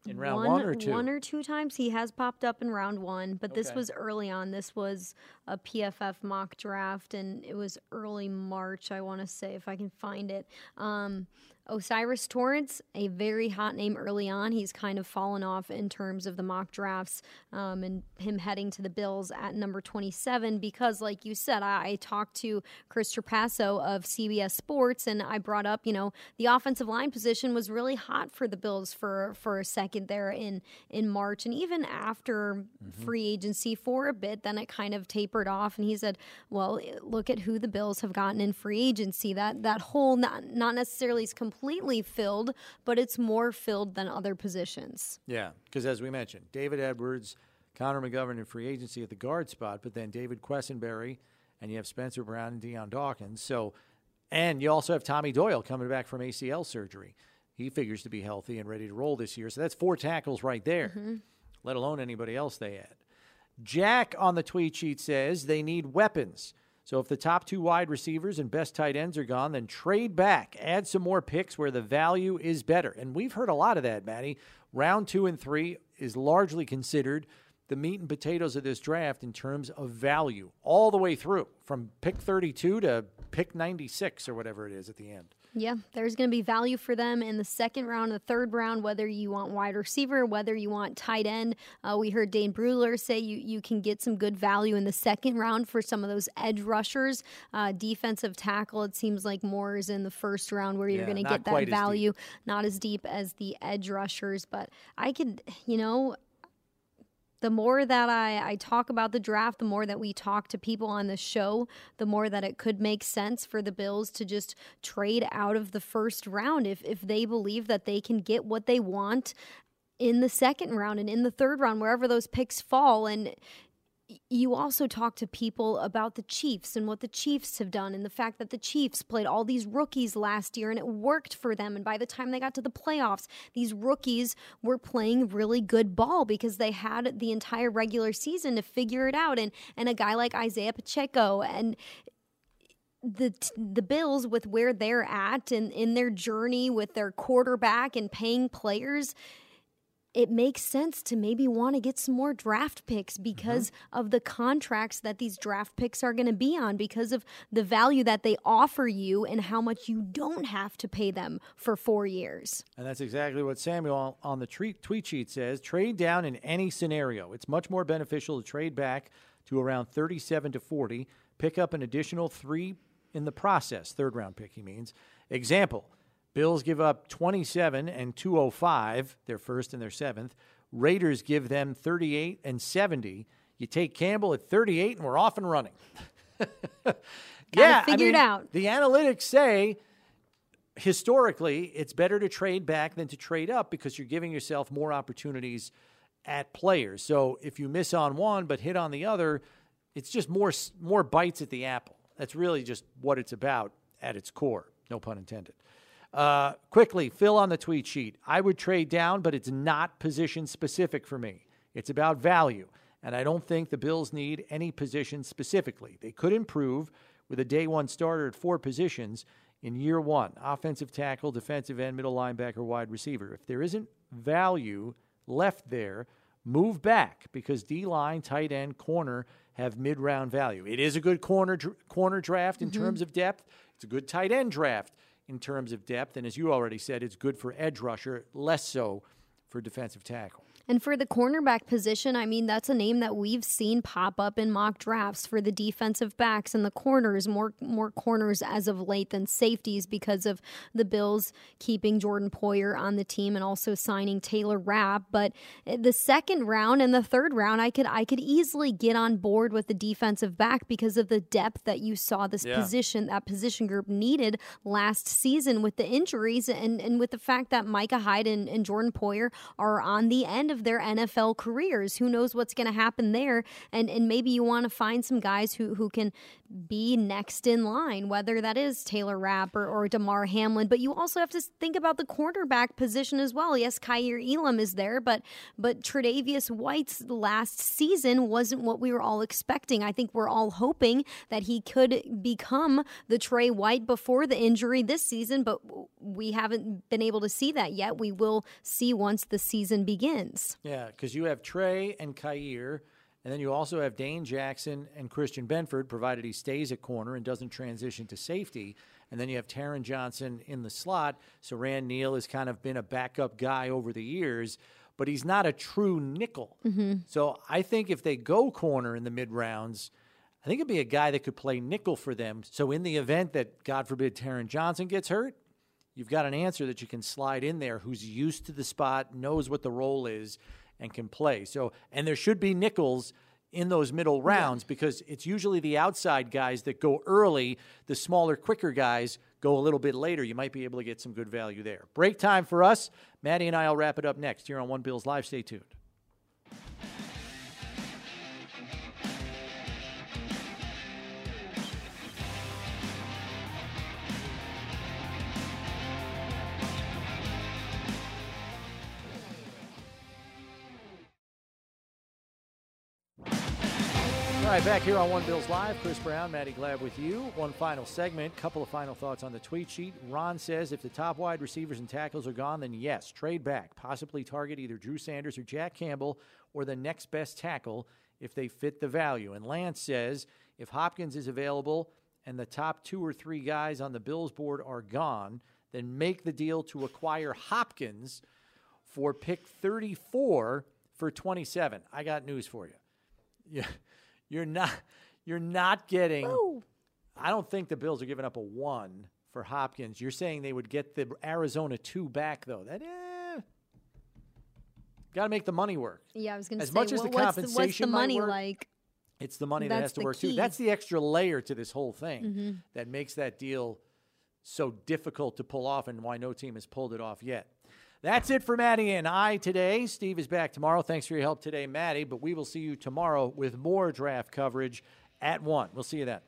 In round one, or two? One or two times. He has popped up in round one, but this was early on. This was a PFF mock draft, and it was early March, I want to say, if I can find it. Um, O'Cyrus Torrence, a very hot name early on. He's kind of fallen off in terms of the mock drafts um, and him heading to the Bills at number 27 because, like you said, I, I talked to Chris Trapasso of CBS Sports and I brought up, you know, the offensive line position was really hot for the Bills for, for a second there in, in March. And even after free agency for a bit, then it kind of tapered off. And he said, well, look at who the Bills have gotten in free agency. That, that hole not, not necessarily is completely filled, but it's more filled than other positions. Yeah, because as we mentioned, David Edwards, Connor McGovern in free agency at the guard spot, but then David Quessenberry, and you have Spencer Brown and Dion Dawkins. So, and you also have Tommy Doyle coming back from ACL surgery. He figures to be healthy and ready to roll this year. So that's four tackles right there, mm-hmm. let alone anybody else they add. Jack on the tweet sheet says they need weapons. So if the top two wide receivers and best tight ends are gone, then trade back, add some more picks where the value is better. And we've heard a lot of that, Maddy. Round two and three is largely considered the meat and potatoes of this draft in terms of value, all the way through from pick 32 to pick 96 or whatever it is at the end. Yeah, there's going to be value for them in the second round, the third round, whether you want wide receiver, whether you want tight end. Uh, we heard Dane Brugler say you, you can get some good value in the second round for some of those edge rushers. Uh, defensive tackle, it seems like more is in the first round where you're Yeah, going to get that value. Not as deep as the edge rushers, but I could, you know, the more that I, I talk about the draft, the more that we talk to people on the show, the more that it could make sense for the Bills to just trade out of the first round if, if they believe that they can get what they want in the second round and in the third round, wherever those picks fall. And you also talk to people about the Chiefs and what the Chiefs have done, and the fact that the Chiefs played all these rookies last year and it worked for them. And by the time they got to the playoffs, these rookies were playing really good ball because they had the entire regular season to figure it out. And and a guy like Isaiah Pacheco and the the Bills with where they're at and in their journey with their quarterback and paying players it makes sense to maybe want to get some more draft picks because mm-hmm. of the contracts that these draft picks are going to be on, because of the value that they offer you and how much you don't have to pay them for four years. And that's exactly what Samuel on the tweet sheet says trade down in any scenario. It's much more beneficial to trade back to around 37 to 40, pick up an additional three in the process, third round pick, he means. Example. Bills give up 27 and 205, their first and their seventh. Raiders give them 38 and 70. You take Campbell at 38, and we're off and running. yeah, figured I mean, out. The analytics say historically it's better to trade back than to trade up because you're giving yourself more opportunities at players. So if you miss on one but hit on the other, it's just more more bites at the apple. That's really just what it's about at its core. No pun intended. Uh, quickly, Phil on the tweet sheet. I would trade down, but it's not position specific for me. It's about value, and I don't think the Bills need any position specifically. They could improve with a day one starter at four positions in year one offensive tackle, defensive end, middle linebacker, wide receiver. If there isn't value left there, move back because D line, tight end, corner have mid round value. It is a good corner, corner draft in mm-hmm. terms of depth, it's a good tight end draft in terms of depth. And as you already said, it's good for edge rusher, less so for defensive tackle. And for the cornerback position, I mean, that's a name that we've seen pop up in mock drafts for the defensive backs and the corners, more more corners as of late than safeties because of the Bills keeping Jordan Poyer on the team and also signing Taylor Rapp. But the second round and the third round, I could I could easily get on board with the defensive back because of the depth that you saw this yeah. position that position group needed last season with the injuries and, and with the fact that Micah Hyde and, and Jordan Poyer are on the end of their NFL careers. Who knows what's going to happen there? And and maybe you want to find some guys who who can be next in line, whether that is Taylor Rapp or, or Damar Hamlin. But you also have to think about the quarterback position as well. Yes, Kaiir Elam is there, but but Tre'Davious White's last season wasn't what we were all expecting. I think we're all hoping that he could become the Trey White before the injury this season, but we haven't been able to see that yet. We will see once the season begins. Yeah, because you have Trey and Kaiir and then you also have Dane Jackson and Christian Benford, provided he stays at corner and doesn't transition to safety. And then you have Taron Johnson in the slot. So Siran Neal has kind of been a backup guy over the years, but he's not a true nickel. Mm-hmm. So I think if they go corner in the mid rounds, I think it'd be a guy that could play nickel for them. So in the event that, God forbid, Taron Johnson gets hurt, you've got an answer that you can slide in there who's used to the spot, knows what the role is, and can play. So, and there should be nickels in those middle rounds yeah. because it's usually the outside guys that go early. The smaller, quicker guys go a little bit later. You might be able to get some good value there. Break time for us. Maddy and I will wrap it up next here on One Bills Live. Stay tuned. All right, back here on One Bills Live, Chris Brown, Maddy Glab with you. One final segment, couple of final thoughts on the tweet sheet. Ron says if the top wide receivers and tackles are gone, then yes, trade back. Possibly target either Drew Sanders or Jack Campbell or the next best tackle if they fit the value. And Lance says if Hopkins is available and the top two or three guys on the Bills board are gone, then make the deal to acquire Hopkins for pick 34 for 27. I got news for you. Yeah you're not you're not getting Woo. I don't think the Bills are giving up a 1 for Hopkins. You're saying they would get the Arizona 2 back though. That eh, Got to make the money work. Yeah, I was going to say as much as the compensation what's the money work, like? It's the money that has to work key. too. That's the extra layer to this whole thing mm-hmm. that makes that deal so difficult to pull off and why no team has pulled it off yet. That's it for Maddy and I today. Steve is back tomorrow. Thanks for your help today, Maddy. But we will see you tomorrow with more draft coverage at 1. We'll see you then.